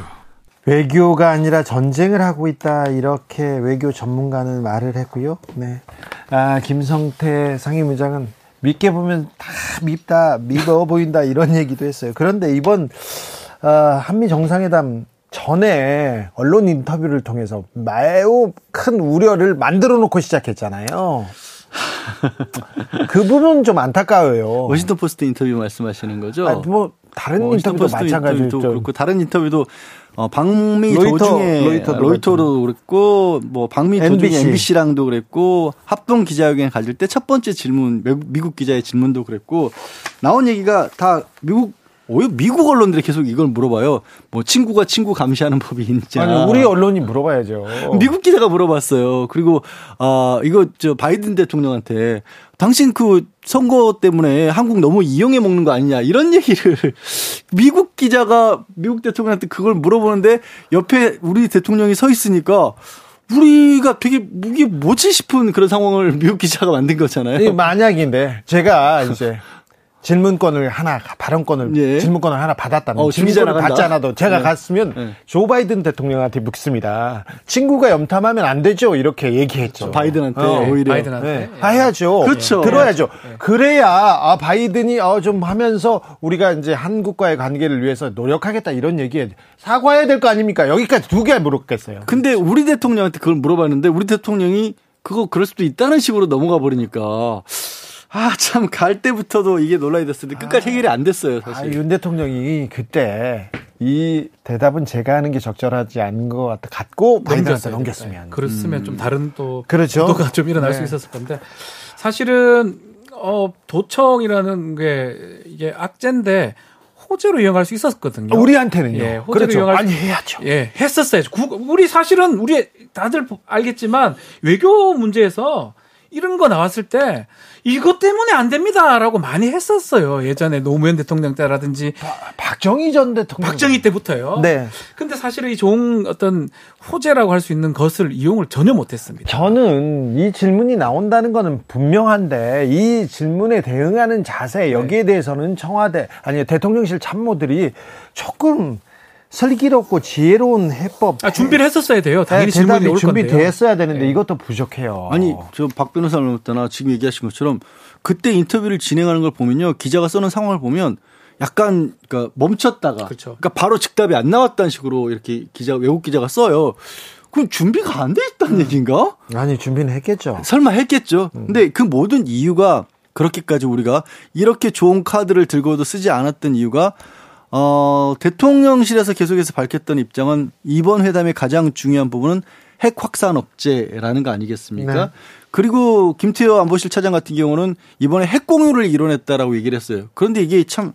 외교가 아니라 전쟁을 하고 있다 이렇게 외교 전문가는 말을 했고요. 네. 아 김성태 상임의장은 밉게 보면 다 밉다, 미워 보인다 이런 얘기도 했어요. 그런데 이번 어, 한미 정상회담 전에 언론 인터뷰를 통해서 매우 큰 우려를 만들어 놓고 시작했잖아요. *laughs* 그 부분 좀 안타까워요. 워싱턴 포스트 인터뷰 말씀하시는 거죠? 아, 뭐 다른 뭐 인터뷰도 마찬가지죠. 그렇고 다른 인터뷰도 어, 방미 로이터, 도중에 로이터도, 로이터도 그랬고 뭐 방미 NBC. 도중에 NBC랑도 그랬고 합동 기자회견 가질 때 첫 번째 질문 미국 기자의 질문도 그랬고 나온 얘기가 다 미국 왜 미국 언론들이 계속 이걸 물어봐요. 뭐 친구가 친구 감시하는 법이 있는지. 아니 우리 언론이 물어봐야죠. 미국 기자가 물어봤어요. 그리고 아 이거 저 바이든 대통령한테 당신 그 선거 때문에 한국 너무 이용해 먹는 거 아니냐 이런 얘기를 *laughs* 미국 기자가 미국 대통령한테 그걸 물어보는데 옆에 우리 대통령이 서 있으니까 우리가 되게 무기 뭐지 싶은 그런 상황을 *laughs* 미국 기자가 만든 거잖아요. 만약인데 제가 이제 *laughs* 질문권을 하나 발언권을 예. 질문권을 하나 받았다면 어, 질문권을 받지 않아도 제가 네. 갔으면 네. 조 바이든 대통령한테 묻습니다. 친구가 염탐하면 안 되죠 이렇게 얘기했죠. 바이든한테 어, 오히려 바이든한테 네. 네. 해야죠. 그렇죠. 들어야죠. 네. 그래야 아 바이든이 어, 좀 하면서 우리가 이제 한국과의 관계를 위해서 노력하겠다 이런 얘기에 사과해야 될 거 아닙니까? 여기까지 두 개 물었겠어요. 근데 우리 대통령한테 그걸 물어봤는데 우리 대통령이 그거 그럴 수도 있다는 식으로 넘어가 버리니까 아, 참, 갈 때부터도 이게 논란이 됐었는데 끝까지 아, 해결이 안 됐어요, 사실. 아, 윤 대통령이 그때 이 대답은 제가 하는 게 적절하지 않은 것 같고 바이든한테 넘겼으면. 그랬으면 음. 좀 다른 또. 그렇죠. 구도가 *laughs* 좀 일어날 네. 수 있었을 건데. 사실은, 어, 도청이라는 게 이게 악재인데 호재로 이용할 수 있었거든요. 우리한테는요. 예, 호재로 그렇죠. 이용할 아니 해야죠. 예, 했었어요. 우리 사실은 우리 다들 알겠지만 외교 문제에서 이런 거 나왔을 때 이것 때문에 안 됩니다라고 많이 했었어요. 예전에 노무현 대통령 때라든지 박정희 전 대통령 박정희 때부터요. 네. 근데 사실 이 좋은 어떤 호재라고 할 수 있는 것을 이용을 전혀 못 했습니다. 저는 이 질문이 나온다는 거는 분명한데 이 질문에 대응하는 자세 여기에 네. 대해서는 청와대 아니 대통령실 참모들이 조금 슬기롭고 지혜로운 해법 아, 준비를 했었어야 돼요. 당연히 네, 질문이 대답이 올. 준비됐어야 되는데 네. 이것도 부족해요. 아니 저 박 변호사님 때나 지금 얘기하신 것처럼 그때 인터뷰를 진행하는 걸 보면요 기자가 써놓은 상황을 보면 약간 그러니까 멈췄다가 그렇죠. 러니까 바로 즉답이 안 나왔다는 식으로 이렇게 기자 외국 기자가 써요. 그럼 준비가 안 돼 있다는 얘기인가? 아니 준비는 했겠죠. 설마 했겠죠. 근데 그 모든 이유가 그렇게까지 우리가 이렇게 좋은 카드를 들고도 쓰지 않았던 이유가 어, 대통령실에서 계속해서 밝혔던 입장은 이번 회담의 가장 중요한 부분은 핵 확산 억제라는 거 아니겠습니까? 네. 그리고 김태호 안보실 차장 같은 경우는 이번에 핵 공유를 이뤄냈다라고 얘기를 했어요. 그런데 이게 참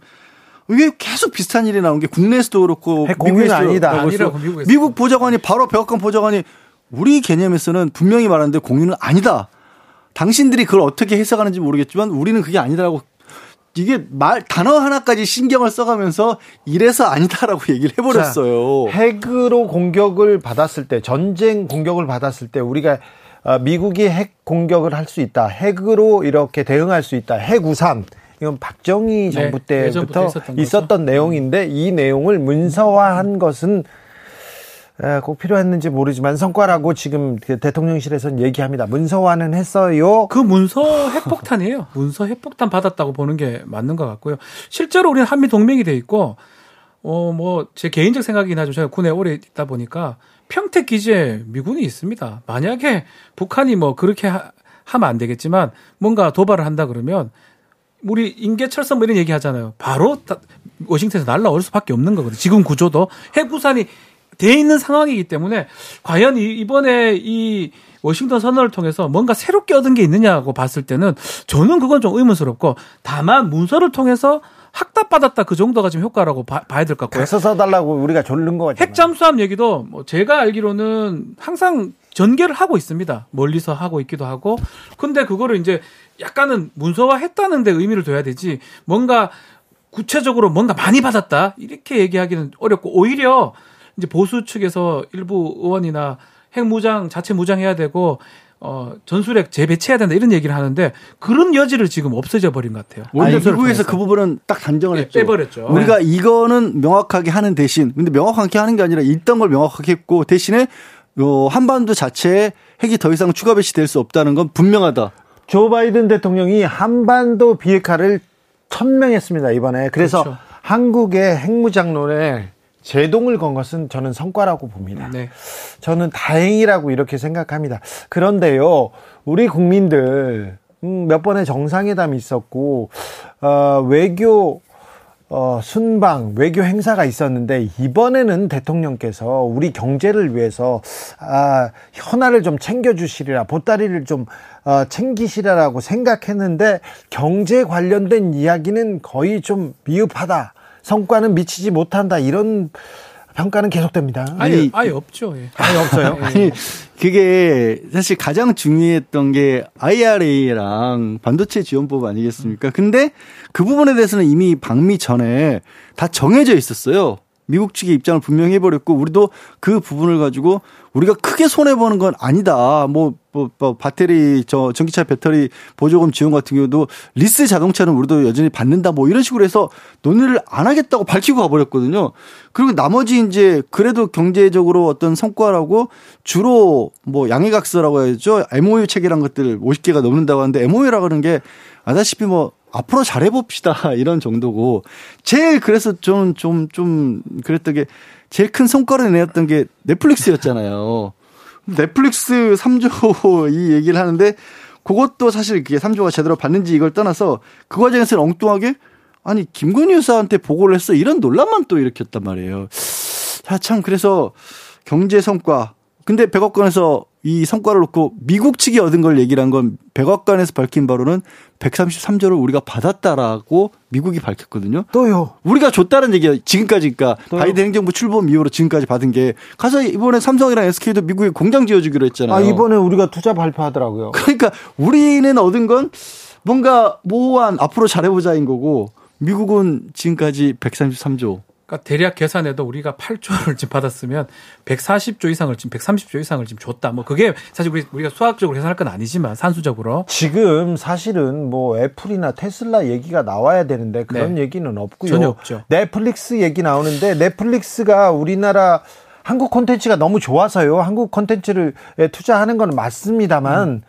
이게 계속 비슷한 일이 나온 게 국내에서도 그렇고 핵 공유는 미국에서도 아니다. 아니라고 미국에서. 미국 보좌관이 바로 백악관 보좌관이 우리 개념에서는 분명히 말하는데 공유는 아니다. 당신들이 그걸 어떻게 해석하는지 모르겠지만 우리는 그게 아니다라고 이게 말 단어 하나까지 신경을 써가면서 이래서 아니다라고 얘기를 해버렸어요. 핵으로 공격을 받았을 때 전쟁 공격을 받았을 때 우리가 어, 미국이 핵 공격을 할 수 있다. 핵으로 이렇게 대응할 수 있다. 핵 우산. 이건 박정희 네, 정부 예전부터 때부터 있었던. 있었던 내용인데 이 내용을 문서화한 것은 에, 꼭 필요했는지 모르지만 성과라고 지금 그 대통령실에서는 얘기합니다. 문서화는 했어요. 그 문서 핵폭탄이에요. *laughs* 문서 핵폭탄 받았다고 보는 게 맞는 것 같고요. 실제로 우리는 한미 동맹이 돼 있고, 어, 뭐, 제 개인적 생각이긴 하죠. 제가 군에 오래 있다 보니까 평택 기지에 미군이 있습니다. 만약에 북한이 뭐 그렇게 하, 하면 안 되겠지만 뭔가 도발을 한다 그러면 우리 인계철선 뭐 이런 얘기 하잖아요. 바로 다- 워싱턴에서 날라올 수밖에 없는 거거든요. 지금 구조도 핵부산이 돼 있는 상황이기 때문에 과연 이- 이번에 이 워싱턴 선언을 통해서 뭔가 새롭게 얻은 게 있느냐고 봤을 때는 저는 그건 좀 의문스럽고 다만 문서를 통해서 학답받았다 그 정도가 지금 효과라고 봐, 야 될 것 같고요. 각서 써달라고 우리가 조르는 거 같잖아요. 핵 잠수함 얘기도 뭐 제가 알기로는 항상 전개를 하고 있습니다. 멀리서 하고 있기도 하고. 근데 그거를 이제 약간은 문서화 했다는 데 의미를 둬야 되지. 뭔가 구체적으로 뭔가 많이 받았다. 이렇게 얘기하기는 어렵고 오히려 이제 보수 측에서 일부 의원이나 핵무장 자체 무장해야 되고 어 전술핵 재배치해야 된다 이런 얘기를 하는데 그런 여지를 지금 없어져 버린 것 같아요. 원래 미국에서. 그 부분은 딱 단정을 네, 했죠. 빼버렸죠. 우리가 이거는 명확하게 하는 대신, 근데 명확하게 하는 게 아니라 있던 걸 명확하게 했고 대신에 요 한반도 자체에 핵이 더 이상 추가 배치될 수 없다는 건 분명하다. 조 바이든 대통령이 한반도 비핵화를 천명했습니다 이번에. 그래서 그렇죠. 한국의 핵무장론에 제동을 건 것은 저는 성과라고 봅니다. 네. 저는 다행이라고 이렇게 생각합니다. 그런데요, 우리 국민들 음, 몇 번의 정상회담이 있었고 어, 외교 어, 순방, 외교 행사가 있었는데, 이번에는 대통령께서 우리 경제를 위해서, 아, 현아를 좀 챙겨주시리라, 보따리를 좀, 어, 챙기시라라고 생각했는데, 경제 관련된 이야기는 거의 좀 미흡하다. 성과는 미치지 못한다. 이런 평가는 계속됩니다. 아니, 아예 없죠. 예. 아예 없어요. *laughs* 아니, 그게 사실 가장 중요했던 게 IRA랑 반도체 지원법 아니겠습니까? 근데 그 부분에 대해서는 이미 방미 전에 다 정해져 있었어요. 미국 측의 입장을 분명히 해버렸고 우리도 그 부분을 가지고 우리가 크게 손해 보는 건 아니다. 뭐, 뭐, 뭐 배터리 저 전기차 배터리 보조금 지원 같은 경우도 리스 자동차는 우리도 여전히 받는다. 뭐 이런 식으로 해서 논의를 안 하겠다고 밝히고 가버렸거든요. 그리고 나머지 이제 그래도 경제적으로 어떤 성과라고 주로 뭐 양해각서라고 해야죠. MOU 체결한 것들 50개가 넘는다고 하는데 MOU라고 하는 게 아다시피 뭐 앞으로 잘해봅시다 *laughs* 이런 정도고 제일 그래서 저는 좀좀 그랬던 게 제일 큰 성과를 내었던 게 넷플릭스였잖아요. 넷플릭스 3조 *laughs* 이 얘기를 하는데 그것도 사실 그게 3조가 제대로 받는지 이걸 떠나서 그 과정에서는 엉뚱하게 아니 김건희 여사한테 보고를 했어 이런 논란만 또 일으켰단 말이에요. 자, 참 그래서 경제 성과 근데 백악관에서 이 성과를 놓고 미국 측이 얻은 걸 얘기를 한 건 백악관에서 밝힌 바로는 133조를 우리가 받았다라고 미국이 밝혔거든요. 또요. 우리가 줬다는 얘기가 지금까지 그러니까 또요? 바이든 행정부 출범 이후로 지금까지 받은 게 가서 이번에 삼성이랑 SK도 미국에 공장 지어주기로 했잖아요. 아 이번에 우리가 투자 발표하더라고요. *laughs* 그러니까 우리는 얻은 건 뭔가 모호한 앞으로 잘해보자인 거고 미국은 지금까지 133조 그러니까 대략 계산해도 우리가 8조를 지금 받았으면 140조 이상을 지금 130조 이상을 지금 줬다. 뭐 그게 사실 우리 우리가 수학적으로 계산할 건 아니지만 산수적으로 지금 사실은 뭐 애플이나 테슬라 얘기가 나와야 되는데 그런 네. 얘기는 없고요. 전혀 없죠. 넷플릭스 얘기 나오는데 넷플릭스가 우리나라 한국 콘텐츠가 너무 좋아서요. 한국 콘텐츠를 투자하는 건 맞습니다만 음.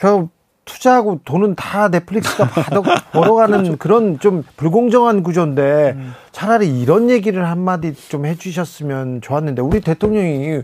저 투자하고 돈은 다 넷플릭스가 받아 *laughs* 벌어가는 그렇죠. 그런 좀 불공정한 구조인데 음. 차라리 이런 얘기를 한마디 좀 해주셨으면 좋았는데 우리 대통령이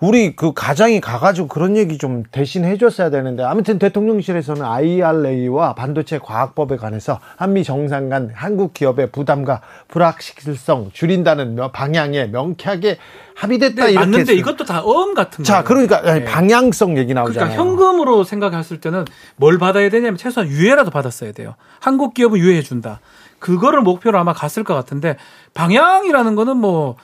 우리 그 가장이 가가지고 그런 얘기 좀 대신 해줬어야 되는데 아무튼 대통령실에서는 IRA와 반도체 과학법에 관해서 한미 정상 간 한국 기업의 부담과 불확실성 줄인다는 방향에 명쾌하게 합의됐다 네, 이렇게 맞는데 이것도 다 어음 같은 자, 거예요. 그러니까 네. 방향성 얘기 나오잖아요. 그러니까 현금으로 생각했을 때는 뭘 받아야 되냐면 최소한 유예라도 받았어야 돼요. 한국 기업은 유예해 준다. 그거를 목표로 아마 갔을 것 같은데 방향이라는 거는 뭐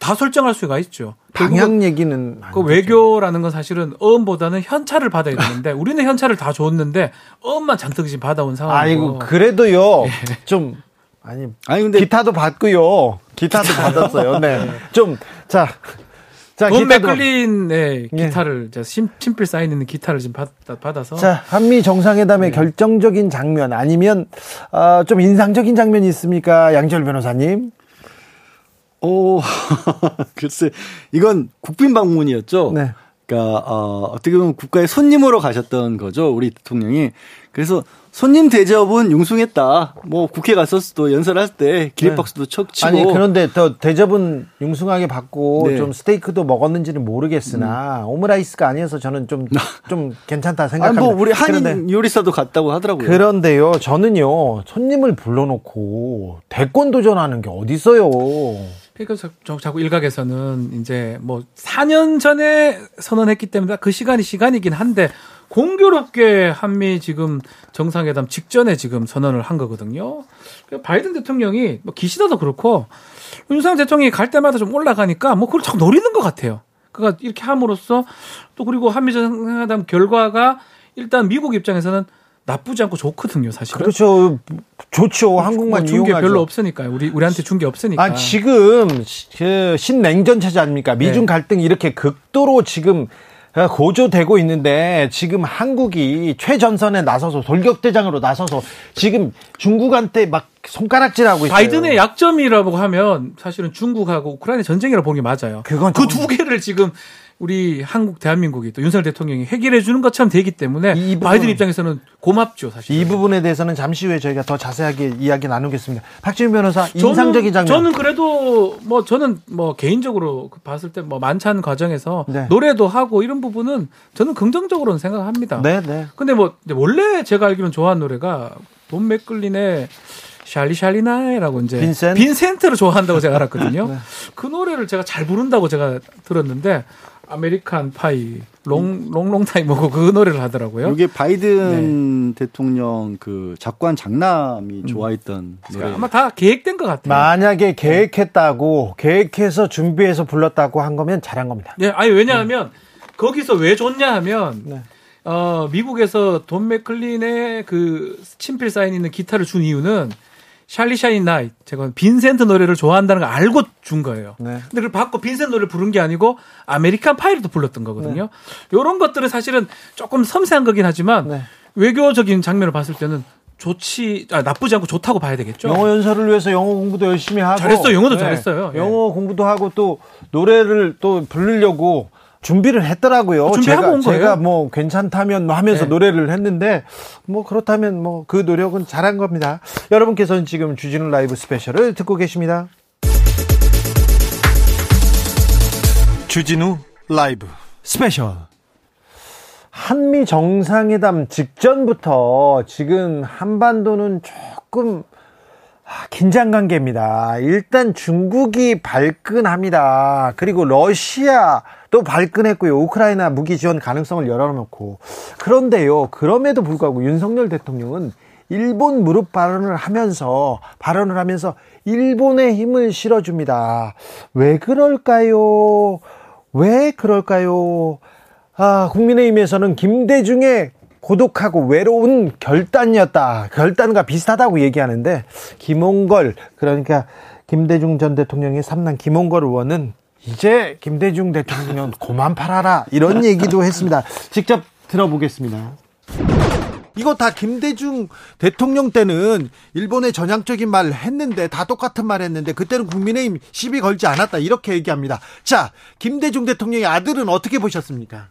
다 설정할 수가 있죠. 방향 얘기는 그 외교라는 건 사실은 어음보다는 현찰을 받아야 되는데 우리는 현찰을 다 줬는데 어음만 잔뜩 지금 받아온 상황이고. 아이고 그래도요 네. 좀 아니 아니 근데 기타도 받고요. 기타도 받았어요. 네. 좀 자. 자, 돈 맥클린 네, 기타를 예. 친필 사인 있는 기타를 지금 받, 아서 자, 한미 정상회담의 네. 결정적인 장면 아니면 어, 좀 인상적인 장면이 있습니까? 양지열 변호사님. 오, *laughs* 글쎄, 이건 국빈 방문이었죠. 네. 그러니까 어, 어떻게 보면 국가의 손님으로 가셨던 거죠, 우리 대통령이. 그래서 손님 대접은 융숭했다. 뭐 국회 갔었을 때 연설할 때 기립박수도 네. 척 치고. 아니 그런데 더 대접은 융숭하게 받고 네. 좀 스테이크도 먹었는지는 모르겠으나 음. 오므라이스가 아니어서 저는 좀좀 좀 괜찮다 생각합니다. 아니, 뭐 우리 한인 그런데, 요리사도 갔다고 하더라고요. 그런데요, 저는요 손님을 불러놓고 대권 도전하는 게 어디 있어요? 그러니까 자꾸 일각에서는 이제 뭐 4년 전에 선언했기 때문에 그 시간이 시간이긴 한데 공교롭게 한미 지금 정상회담 직전에 지금 선언을 한 거거든요. 바이든 대통령이 뭐 기시다도 그렇고 윤석열 대통령이 갈 때마다 좀 올라가니까 뭐 그걸 자꾸 노리는 것 같아요. 그러니까 이렇게 함으로써 또 그리고 한미 정상회담 결과가 일단 미국 입장에서는 나쁘지 않고 좋거든요, 사실. 그렇죠. 좋죠. 뭐 한국만 뭐 이용하죠. 별로 없으니까요. 우리 우리한테 준 게 없으니까. 아, 지금 그 신냉전 체제 아닙니까? 미중 네. 갈등이 이렇게 극도로 지금 고조되고 있는데 지금 한국이 최전선에 나서서 돌격대장으로 나서서 지금 중국한테 막 손가락질하고 있어요. 바이든의 약점이라고 하면 사실은 중국하고 우크라이나 전쟁이라고 보는 게 맞아요. 그건 그 두 개를 지금 우리 한국 대한민국이 또 윤석열 대통령이 해결해 주는 것처럼 되기 때문에 부분, 바이든 입장에서는 고맙죠 사실. 이 부분에 대해서는 잠시 후에 저희가 더 자세하게 이야기 나누겠습니다. 박지민 변호사 인상적인 장면. 저는 그래도 뭐 저는 뭐 개인적으로 봤을 때 뭐 만찬 과정에서 네. 노래도 하고 이런 부분은 저는 긍정적으로는 생각합니다. 네, 네. 근데 뭐 원래 제가 알기로는 좋아하는 노래가 돈 맥클린의 starry starry night이라고 이제 빈센트? 빈센트를 좋아한다고 제가 알았거든요. *laughs* 네. 그 노래를 제가 잘 부른다고 제가 들었는데 American Pie long long long time ago 그 노래를 하더라고요. 이게 바이든 네. 대통령 그 작고한 장남이 음. 좋아했던 노래. 아마 다 계획된 것 같아요. 만약에 계획했다고 계획해서 준비해서 불렀다고 한 거면 잘한 겁니다. 네, 아니 왜냐하면 음. 거기서 왜 좋냐 하면 네. 어 미국에서 돈 맥클린의 그 친필 사인 있는 기타를 준 이유는 starry starry night 제가 빈센트 노래를 좋아한다는 걸 알고 준 거예요. 네. 근데 그걸 받고 빈센트 노래를 부른 게 아니고 American Pie로도 불렀던 거거든요. 네. 이런 것들은 사실은 조금 섬세한 거긴 하지만 네. 외교적인 장면을 봤을 때는 좋지 아, 나쁘지 않고 좋다고 봐야 되겠죠. 영어 연설을 위해서 영어 공부도 열심히 하고 잘했어 영어도 네. 잘했어요. 영어 공부도 하고 또 노래를 또 부르려고 준비를 했더라고요. 아, 제가, 제가 뭐 괜찮다면 뭐 하면서 네. 노래를 했는데 뭐 그렇다면 뭐 그 노력은 잘한 겁니다. 여러분께서는 지금 주진우 라이브 스페셜을 듣고 계십니다. 주진우 라이브 스페셜 한미 정상회담 직전부터 지금 한반도는 조금 아, 긴장 관계입니다. 일단 중국이 발끈합니다. 그리고 러시아 또 발끈했고요. 우크라이나 무기 지원 가능성을 열어놓고 그런데요. 그럼에도 불구하고 윤석열 대통령은 일본 무릎 발언을 하면서 발언을 하면서 일본의 힘을 실어줍니다. 왜 그럴까요? 왜 그럴까요? 아, 국민의힘에서는 김대중의 고독하고 외로운 결단이었다. 결단과 비슷하다고 얘기하는데 김홍걸 그러니까 김대중 전 대통령의 삼남 김홍걸 의원은 이제 김대중 대통령 고만 팔아라 이런 얘기도 했습니다. 직접 들어보겠습니다. 이거 다 김대중 대통령 때는 일본의 전향적인 말 했는데 다 똑같은 말 했는데 그때는 국민의힘 시비 걸지 않았다 이렇게 얘기합니다. 자, 김대중 대통령의 아들은 어떻게 보셨습니까?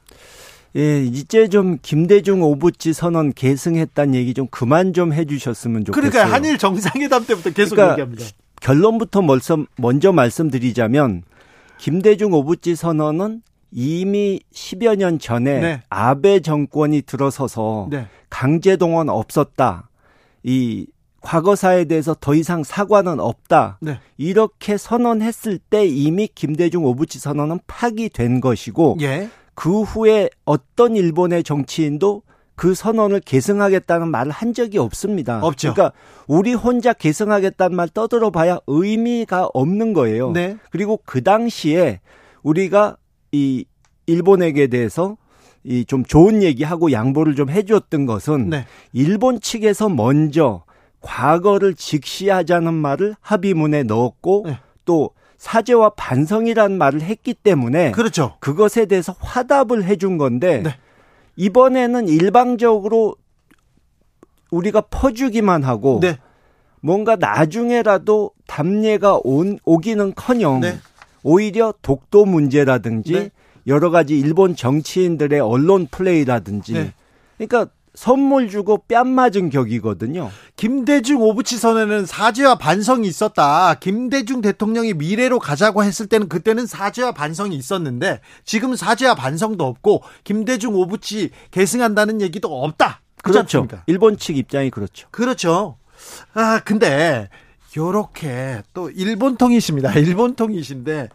예, 이제 좀 김대중 오부치 선언 계승했다는 얘기 좀 그만 좀 해주셨으면 좋겠어요. 그러니까 한일 정상회담 때부터 계속 그러니까 얘기합니다. 결론부터 먼저, 먼저 말씀드리자면 김대중 오부치 선언은 이미 10여 년 전에 네. 아베 정권이 들어서서 네. 강제 동원 없었다. 이 과거사에 대해서 더 이상 사과는 없다. 네. 이렇게 선언했을 때 이미 김대중 오부치 선언은 파기된 것이고 예. 그 후에 어떤 일본의 정치인도 그 선언을 계승하겠다는 말을 한 적이 없습니다. 없죠. 그러니까 우리 혼자 계승하겠다는 말 떠들어봐야 의미가 없는 거예요. 네. 그리고 그 당시에 우리가 이 일본에게 대해서 이 좀 좋은 얘기하고 양보를 좀 해주었던 것은 네. 일본 측에서 먼저 과거를 직시하자는 말을 합의문에 넣었고 네. 또 사죄와 반성이라는 말을 했기 때문에 그렇죠. 그것에 대해서 화답을 해준 건데 네. 이번에는 일방적으로 우리가 퍼주기만 하고 네. 뭔가 나중에라도 답례가 온, 오기는커녕 네. 오히려 독도 문제라든지 네. 여러 가지 일본 정치인들의 언론 플레이라든지 네. 그러니까 선물 주고 뺨 맞은 격이거든요. 김대중 오부치 선언에는 사죄와 반성이 있었다. 김대중 대통령이 미래로 가자고 했을 때는 그때는 사죄와 반성이 있었는데 지금 사죄와 반성도 없고 김대중 오부치 계승한다는 얘기도 없다. 그렇죠. 않습니까? 일본 측 입장이 그렇죠. 그렇죠. 아 근데 요렇게 또 일본 통이십니다. *laughs* 일본 통이신데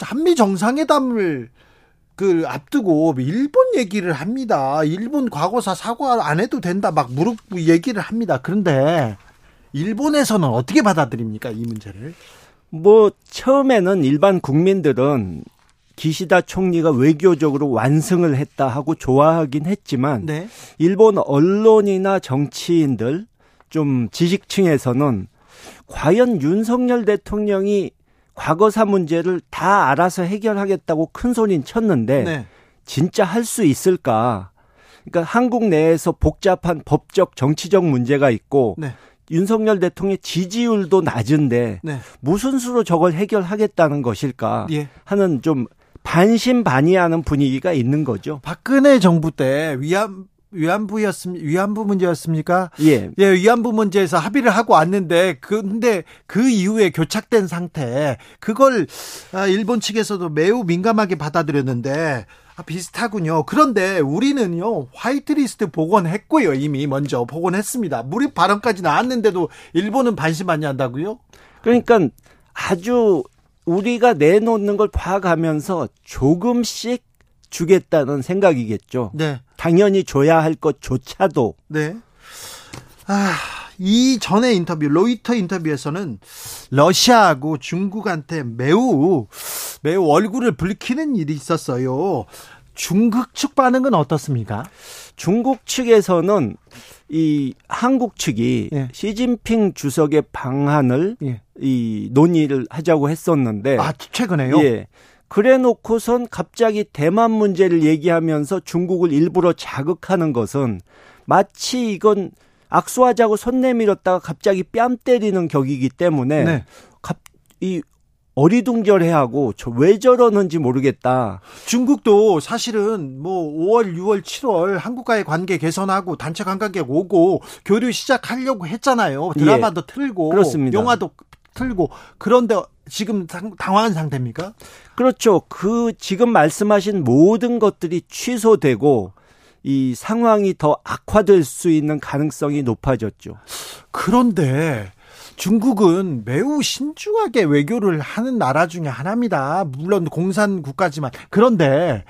한미 정상회담을 그 앞두고 일본 얘기를 합니다. 일본 과거사 사과 안 해도 된다 막 무릎 얘기를 합니다. 그런데 일본에서는 어떻게 받아들입니까 이 문제를? 뭐 처음에는 일반 국민들은 기시다 총리가 외교적으로 완승을 했다 하고 좋아하긴 했지만 네. 일본 언론이나 정치인들 좀 지식층에서는 과연 윤석열 대통령이 과거사 문제를 다 알아서 해결하겠다고 큰 소리는 쳤는데 네. 진짜 할 수 있을까? 그러니까 한국 내에서 복잡한 법적 정치적 문제가 있고 네. 윤석열 대통령의 지지율도 낮은데 네. 무슨 수로 저걸 해결하겠다는 것일까 예. 하는 좀 반신반의하는 분위기가 있는 거죠. 박근혜 정부 때 위안 위안부였습 위안부 문제였습니까? 예. 예, 위안부 문제에서 합의를 하고 왔는데 근데 그 이후에 교착된 상태 그걸 아, 일본 측에서도 매우 민감하게 받아들였는데 아, 비슷하군요. 그런데 우리는요 화이트리스트 복원했고요 이미 먼저 복원했습니다. 무립 발언까지 나왔는데도 일본은 반신반의한다고요? 그러니까 아주 우리가 내놓는 걸 봐가면서 조금씩 주겠다는 생각이겠죠. 네. 당연히 줘야 할 것조차도. 네. 아, 이 전에 인터뷰, 로이터 인터뷰에서는 러시아하고 중국한테 매우, 매우 얼굴을 붉히는 일이 있었어요. 중국 측 반응은 어떻습니까? 중국 측에서는 이 한국 측이 예. 시진핑 주석의 방한을 예. 이 논의를 하자고 했었는데 아 최근에요? 예. 그래 놓고선 갑자기 대만 문제를 얘기하면서 중국을 일부러 자극하는 것은 마치 이건 악수하자고 손 내밀었다가 갑자기 뺨 때리는 격이기 때문에 네. 갑, 이 어리둥절해하고 저 왜 저러는지 모르겠다. 중국도 사실은 뭐 5월, 6월, 7월 한국과의 관계 개선하고 단체 관광객 오고 교류 시작하려고 했잖아요. 드라마도 예. 틀고 그렇습니다. 영화도 틀고 그런데 지금 당황한 상태입니까? 그렇죠. 그 지금 말씀하신 모든 것들이 취소되고 이 상황이 더 악화될 수 있는 가능성이 높아졌죠. 그런데 중국은 매우 신중하게 외교를 하는 나라 중에 하나입니다. 물론 공산 국가지만 그런데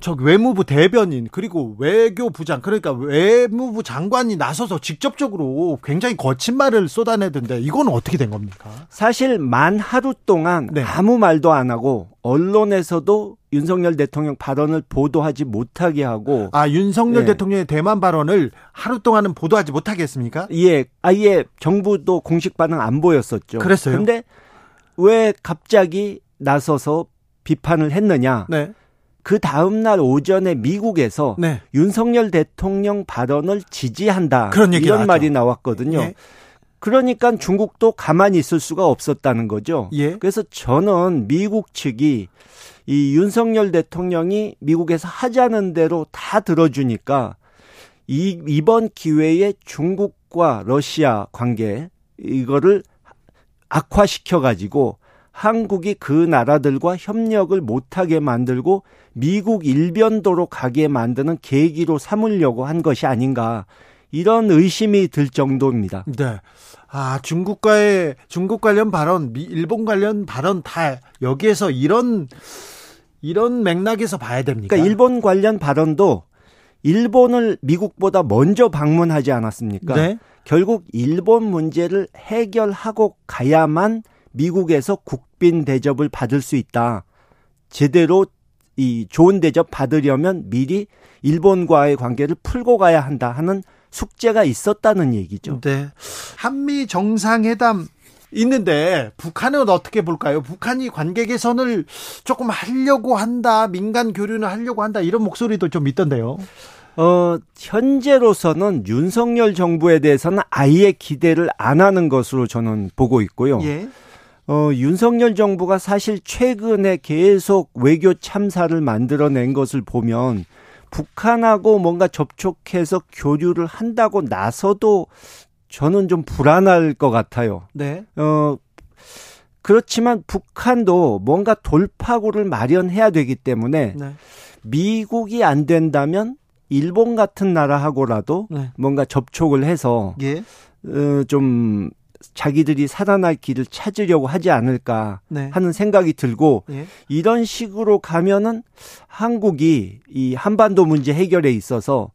저 외무부 대변인 그리고 외교부장 그러니까 외무부 장관이 나서서 직접적으로 굉장히 거친 말을 쏟아내던데 이건 어떻게 된 겁니까? 사실 만 하루 동안 네. 아무 말도 안 하고 언론에서도 윤석열 대통령 발언을 보도하지 못하게 하고 아 윤석열 네. 대통령의 대만 발언을 하루 동안은 보도하지 못하게 했습니까? 예, 아예 정부도 공식 반응 안 보였었죠. 그랬어요. 근데 왜 갑자기 나서서 비판을 했느냐? 네. 그 다음날 오전에 미국에서 네. 윤석열 대통령 발언을 지지한다. 그런 이런 나왔죠. 말이 나왔거든요. 예. 그러니까 중국도 가만히 있을 수가 없었다는 거죠. 예. 그래서 저는 미국 측이 이 윤석열 대통령이 미국에서 하자는 대로 다 들어주니까 이 이번 기회에 중국과 러시아 관계 이거를 악화시켜 가지고 한국이 그 나라들과 협력을 못하게 만들고 미국 일변도로 가게 만드는 계기로 삼으려고 한 것이 아닌가 이런 의심이 들 정도입니다. 네. 아, 중국과의 중국 관련 발언, 미, 일본 관련 발언 다 여기에서 이런 이런 맥락에서 봐야 됩니까? 그러니까 일본 관련 발언도 일본을 미국보다 먼저 방문하지 않았습니까? 네. 결국 일본 문제를 해결하고 가야만 미국에서 국 빈 대접을 받을 수 있다. 제대로 이 좋은 대접 받으려면 미리 일본과의 관계를 풀고 가야 한다 하는 숙제가 있었다는 얘기죠. 네. 한미 정상회담 있는데 북한은 어떻게 볼까요? 북한이 관계 개선을 조금 하려고 한다, 민간 교류는 하려고 한다 이런 목소리도 좀 있던데요. 어, 현재로서는 윤석열 정부에 대해서는 아예 기대를 안 하는 것으로 저는 보고 있고요. 예. 어, 윤석열 정부가 사실 최근에 계속 외교 참사를 만들어낸 것을 보면 북한하고 뭔가 접촉해서 교류를 한다고 나서도 저는 좀 불안할 것 같아요. 네. 어, 그렇지만 북한도 뭔가 돌파구를 마련해야 되기 때문에 네. 미국이 안 된다면 일본 같은 나라하고라도 네. 뭔가 접촉을 해서 예. 어, 좀 자기들이 살아날 길을 찾으려고 하지 않을까 네. 하는 생각이 들고 예. 이런 식으로 가면은 한국이 이 한반도 문제 해결에 있어서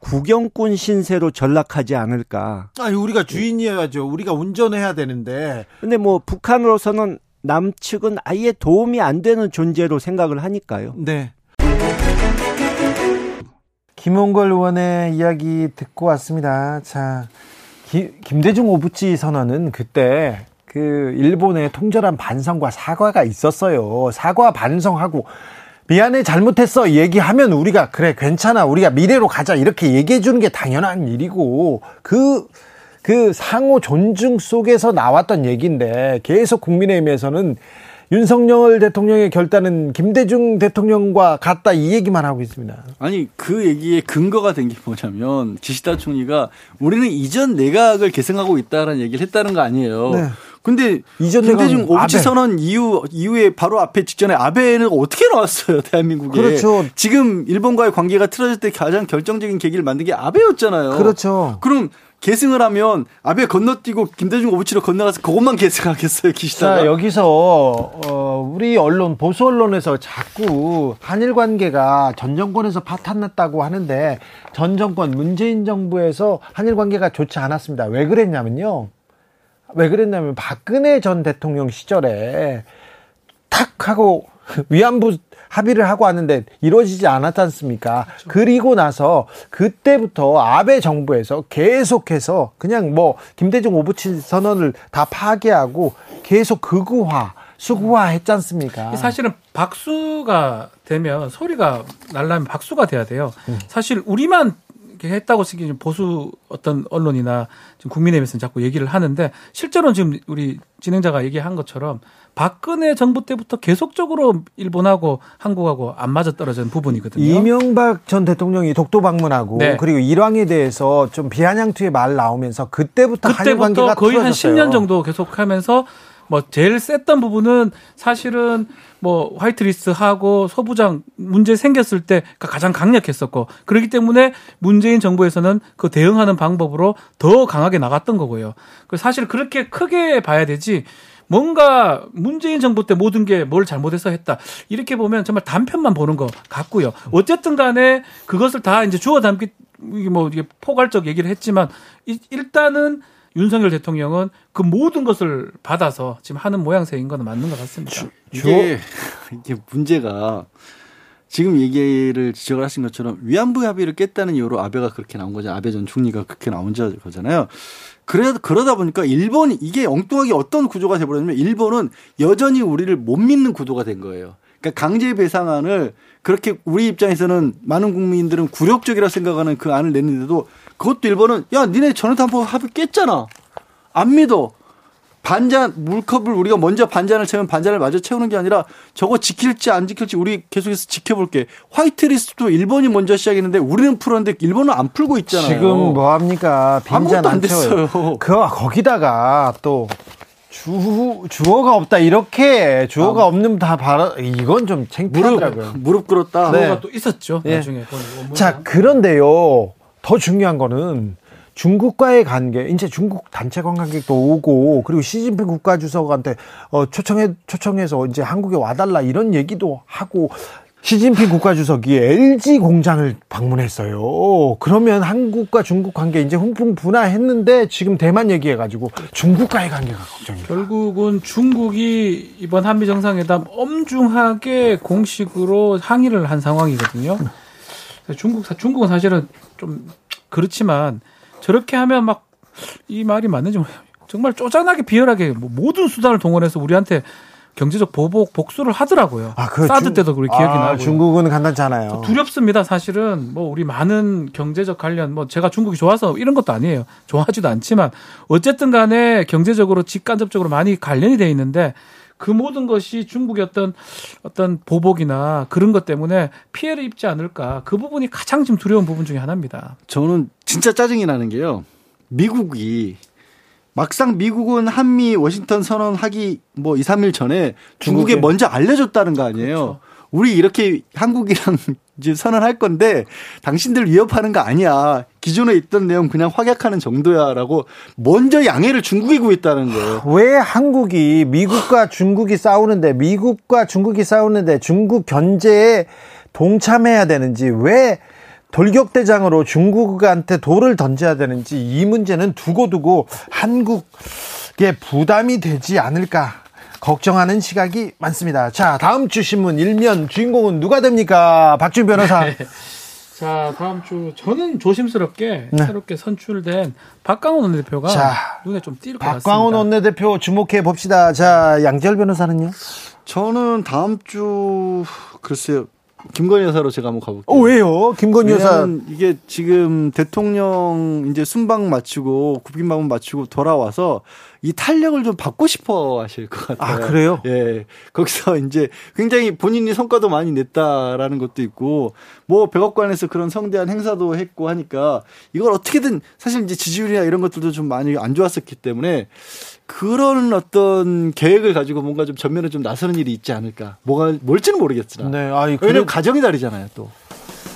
구경꾼 신세로 전락하지 않을까. 아니 우리가 주인이어야죠. 우리가 운전해야 되는데. 근데 뭐 북한으로서는 남측은 아예 도움이 안 되는 존재로 생각을 하니까요. 네. 김홍걸 의원의 이야기 듣고 왔습니다. 자, 기, 김대중 오부치 선언은 그때 그 일본의 통절한 반성과 사과가 있었어요. 사과 반성하고 미안해 잘못했어 얘기하면 우리가 그래 괜찮아 우리가 미래로 가자 이렇게 얘기해 주는 게 당연한 일이고 그그 그 상호 존중 속에서 나왔던 얘기인데 계속 국민의힘에서는 윤석열 대통령의 결단은 김대중 대통령과 같다 이 얘기만 하고 있습니다. 아니 그 얘기의 근거가 된 게 뭐냐면 기시다 총리가 우리는 이전 내각을 계승하고 있다라는 얘기를 했다는 거 아니에요. 네. 근데 이전 김대중 오부치 선언 이후 이후에 바로 앞에 직전에 아베는 어떻게 나왔어요 *laughs* 대한민국에? 그렇죠. 지금 일본과의 관계가 틀어질 때 가장 결정적인 계기를 만든 게 아베였잖아요. 그렇죠. 그럼 계승을 하면 아베 건너뛰고 김대중 오부치로 건너가서 그것만 계승하겠어요 기시다가. 자 여기서 어, 우리 언론 보수 언론에서 자꾸 한일 관계가 전 정권에서 파탄났다고 하는데 전 정권 문재인 정부에서 한일 관계가 좋지 않았습니다. 왜 그랬냐면요. 왜 그랬냐면 박근혜 전 대통령 시절에 탁 하고 *laughs* 위안부 합의를 하고 왔는데 이루어지지 않았지 않습니까? 그렇죠. 그리고 나서 그때부터 아베 정부에서 계속해서 그냥 뭐 김대중 오부치 선언을 다 파괴하고 계속 극우화, 수구화 했지 않습니까? 사실은 박수가 되면 소리가 날라면 박수가 돼야 돼요. 음. 사실 우리만 했다고 쓰기 보수 어떤 언론이나 지금 국민의힘에서는 자꾸 얘기를 하는데 실제로는 지금 우리 진행자가 얘기한 것처럼 박근혜 정부 때부터 계속적으로 일본하고 한국하고 안 맞아 떨어진 부분이거든요. 이명박 전 대통령이 독도 방문하고 네. 그리고 일왕에 대해서 좀 비아냥투의 말 나오면서 그때부터, 그때부터 거의 한 틀어졌어요. 10년 정도 계속하면서 뭐 제일 셌던 부분은 사실은 뭐 화이트리스트 하고 소부장 문제 생겼을 때 가장 강력했었고 그렇기 때문에 문재인 정부에서는 그 대응하는 방법으로 더 강하게 나갔던 거고요. 그 사실 그렇게 크게 봐야 되지 뭔가 문재인 정부 때 모든 게 뭘 잘못해서 했다. 이렇게 보면 정말 단편만 보는 것 같고요. 어쨌든 간에 그것을 다 이제 주워 담기 뭐 이게 포괄적 얘기를 했지만 일단은 윤석열 대통령은 그 모든 것을 받아서 지금 하는 모양새인 건 맞는 것 같습니다. 주, 이게, *laughs* 이게 문제가 지금 얘기를 지적을 하신 것처럼 위안부 합의를 깼다는 이유로 아베가 그렇게 나온 거죠. 아베 전 총리가 그렇게 나온 거잖아요. 그래 그러다 보니까 일본이 이게 엉뚱하게 어떤 구조가 돼버렸냐면 일본은 여전히 우리를 못 믿는 구도가 된 거예요. 그러니까 강제 배상안을 그렇게 우리 입장에서는 많은 국민들은 굴욕적이라 생각하는 그 안을 냈는데도 그것도 일본은 야 니네 전원탄포 합의 깼잖아. 안 믿어. 반잔 물컵을 우리가 먼저 반잔을 채우면 반잔을 마저 채우는 게 아니라 저거 지킬지 안 지킬지 우리 계속해서 지켜볼게. 화이트리스트도 일본이 먼저 시작했는데 우리는 풀었는데 일본은 안 풀고 있잖아요. 지금 뭐 합니까? 빈잔 안 됐어요. 그 거기다가 또 주, 주어가 없다 이렇게 주어가 아, 없는 다 바라 이건 좀 창피하더라고요. 무릎, 무릎 꿇었다. 네. 주어가 또 있었죠. 네. 나중에. 자 그런데요. 더 중요한 거는 중국과의 관계, 이제 중국 단체 관광객도 오고, 그리고 시진핑 국가 주석한테 어, 초청해, 초청해서 이제 한국에 와달라 이런 얘기도 하고, 시진핑 국가주석이 LG 공장을 방문했어요. 그러면 한국과 중국 관계 이제 훈풍 분화했는데 지금 대만 얘기해가지고 중국과의 관계가 걱정이에요. 결국은 중국이 이번 한미 정상회담 엄중하게 공식으로 항의를 한 상황이거든요. 중국 중국은 사실은 좀 그렇지만 저렇게 하면 막 이 말이 맞는지 정말 쪼잔하게 비열하게 뭐 모든 수단을 동원해서 우리한테 경제적 보복 복수를 하더라고요. 아, 그 사드 중, 때도 그리 기억이 아, 나고 중국은 간단치 않아요. 두렵습니다. 사실은 뭐 우리 많은 경제적 관련 뭐 제가 중국이 좋아서 이런 것도 아니에요. 좋아하지도 않지만 어쨌든 간에 경제적으로 직간접적으로 많이 관련이 돼 있는데 그 모든 것이 중국의 어떤 어떤 보복이나 그런 것 때문에 피해를 입지 않을까 그 부분이 가장 지금 두려운 부분 중에 하나입니다. 저는 진짜 짜증이 나는 게요. 미국이 막상 미국은 한미 워싱턴 선언하기 뭐 2, 3일 전에 중국에, 중국에 먼저 알려줬다는 거 아니에요. 그렇죠. 우리 이렇게 한국이랑 *laughs* 이제 선언할 건데 당신들 위협하는 거 아니야. 기존에 있던 내용 그냥 확약하는 정도야라고 먼저 양해를 중국이 구했다는 거예요. *sighs* 왜 한국이 미국과 *sighs* 중국이 싸우는데 미국과 중국이 싸우는데 중국 견제에 동참해야 되는지 왜 돌격대장으로 중국한테 돌을 던져야 되는지 이 문제는 두고두고 한국에 부담이 되지 않을까 걱정하는 시각이 많습니다. 자, 다음 주 신문 일면 주인공은 누가 됩니까? 박준 변호사. 네. 자, 다음 주 저는 조심스럽게 네. 새롭게 선출된 박광훈 원내대표가 자, 눈에 좀 띌 것 같습니다. 박광훈 원내대표 주목해 봅시다. 자, 양재열 변호사는요? 저는 다음 주 글쎄요. 김건희 여사로 제가 한번 가볼게요. 어, 왜요? 김건희 여사. 이게 지금 대통령 이제 순방 마치고 국빈 방문 마치고 돌아와서 이 탄력을 좀 받고 싶어 하실 것 같아요. 아, 그래요? 예. 거기서 이제 굉장히 본인이 성과도 많이 냈다라는 것도 있고 뭐 백악관에서 그런 성대한 행사도 했고 하니까 이걸 어떻게든 사실 이제 지지율이나 이런 것들도 좀 많이 안 좋았었기 때문에 그런 어떤 계획을 가지고 뭔가 좀 전면에 좀 나서는 일이 있지 않을까. 뭐가 뭘지는 모르겠으나. 네. 아, 왜냐면 그래... 가정의 달이잖아요, 또.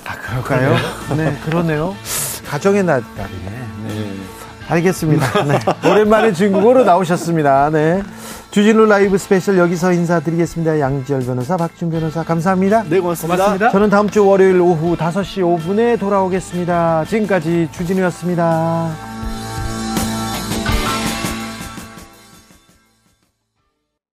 아, 그럴까요? 네, 그러네요. 가정의 날이네. 네. 알겠습니다. 네. 오랜만에 중국어로 나오셨습니다. 네. 주진우 라이브 스페셜 여기서 인사드리겠습니다. 양지열 변호사, 박지훈 변호사, 감사합니다. 네, 고맙습니다. 고맙습니다. 저는 다음 주 월요일 오후 5시 5분에 돌아오겠습니다. 지금까지 주진우였습니다.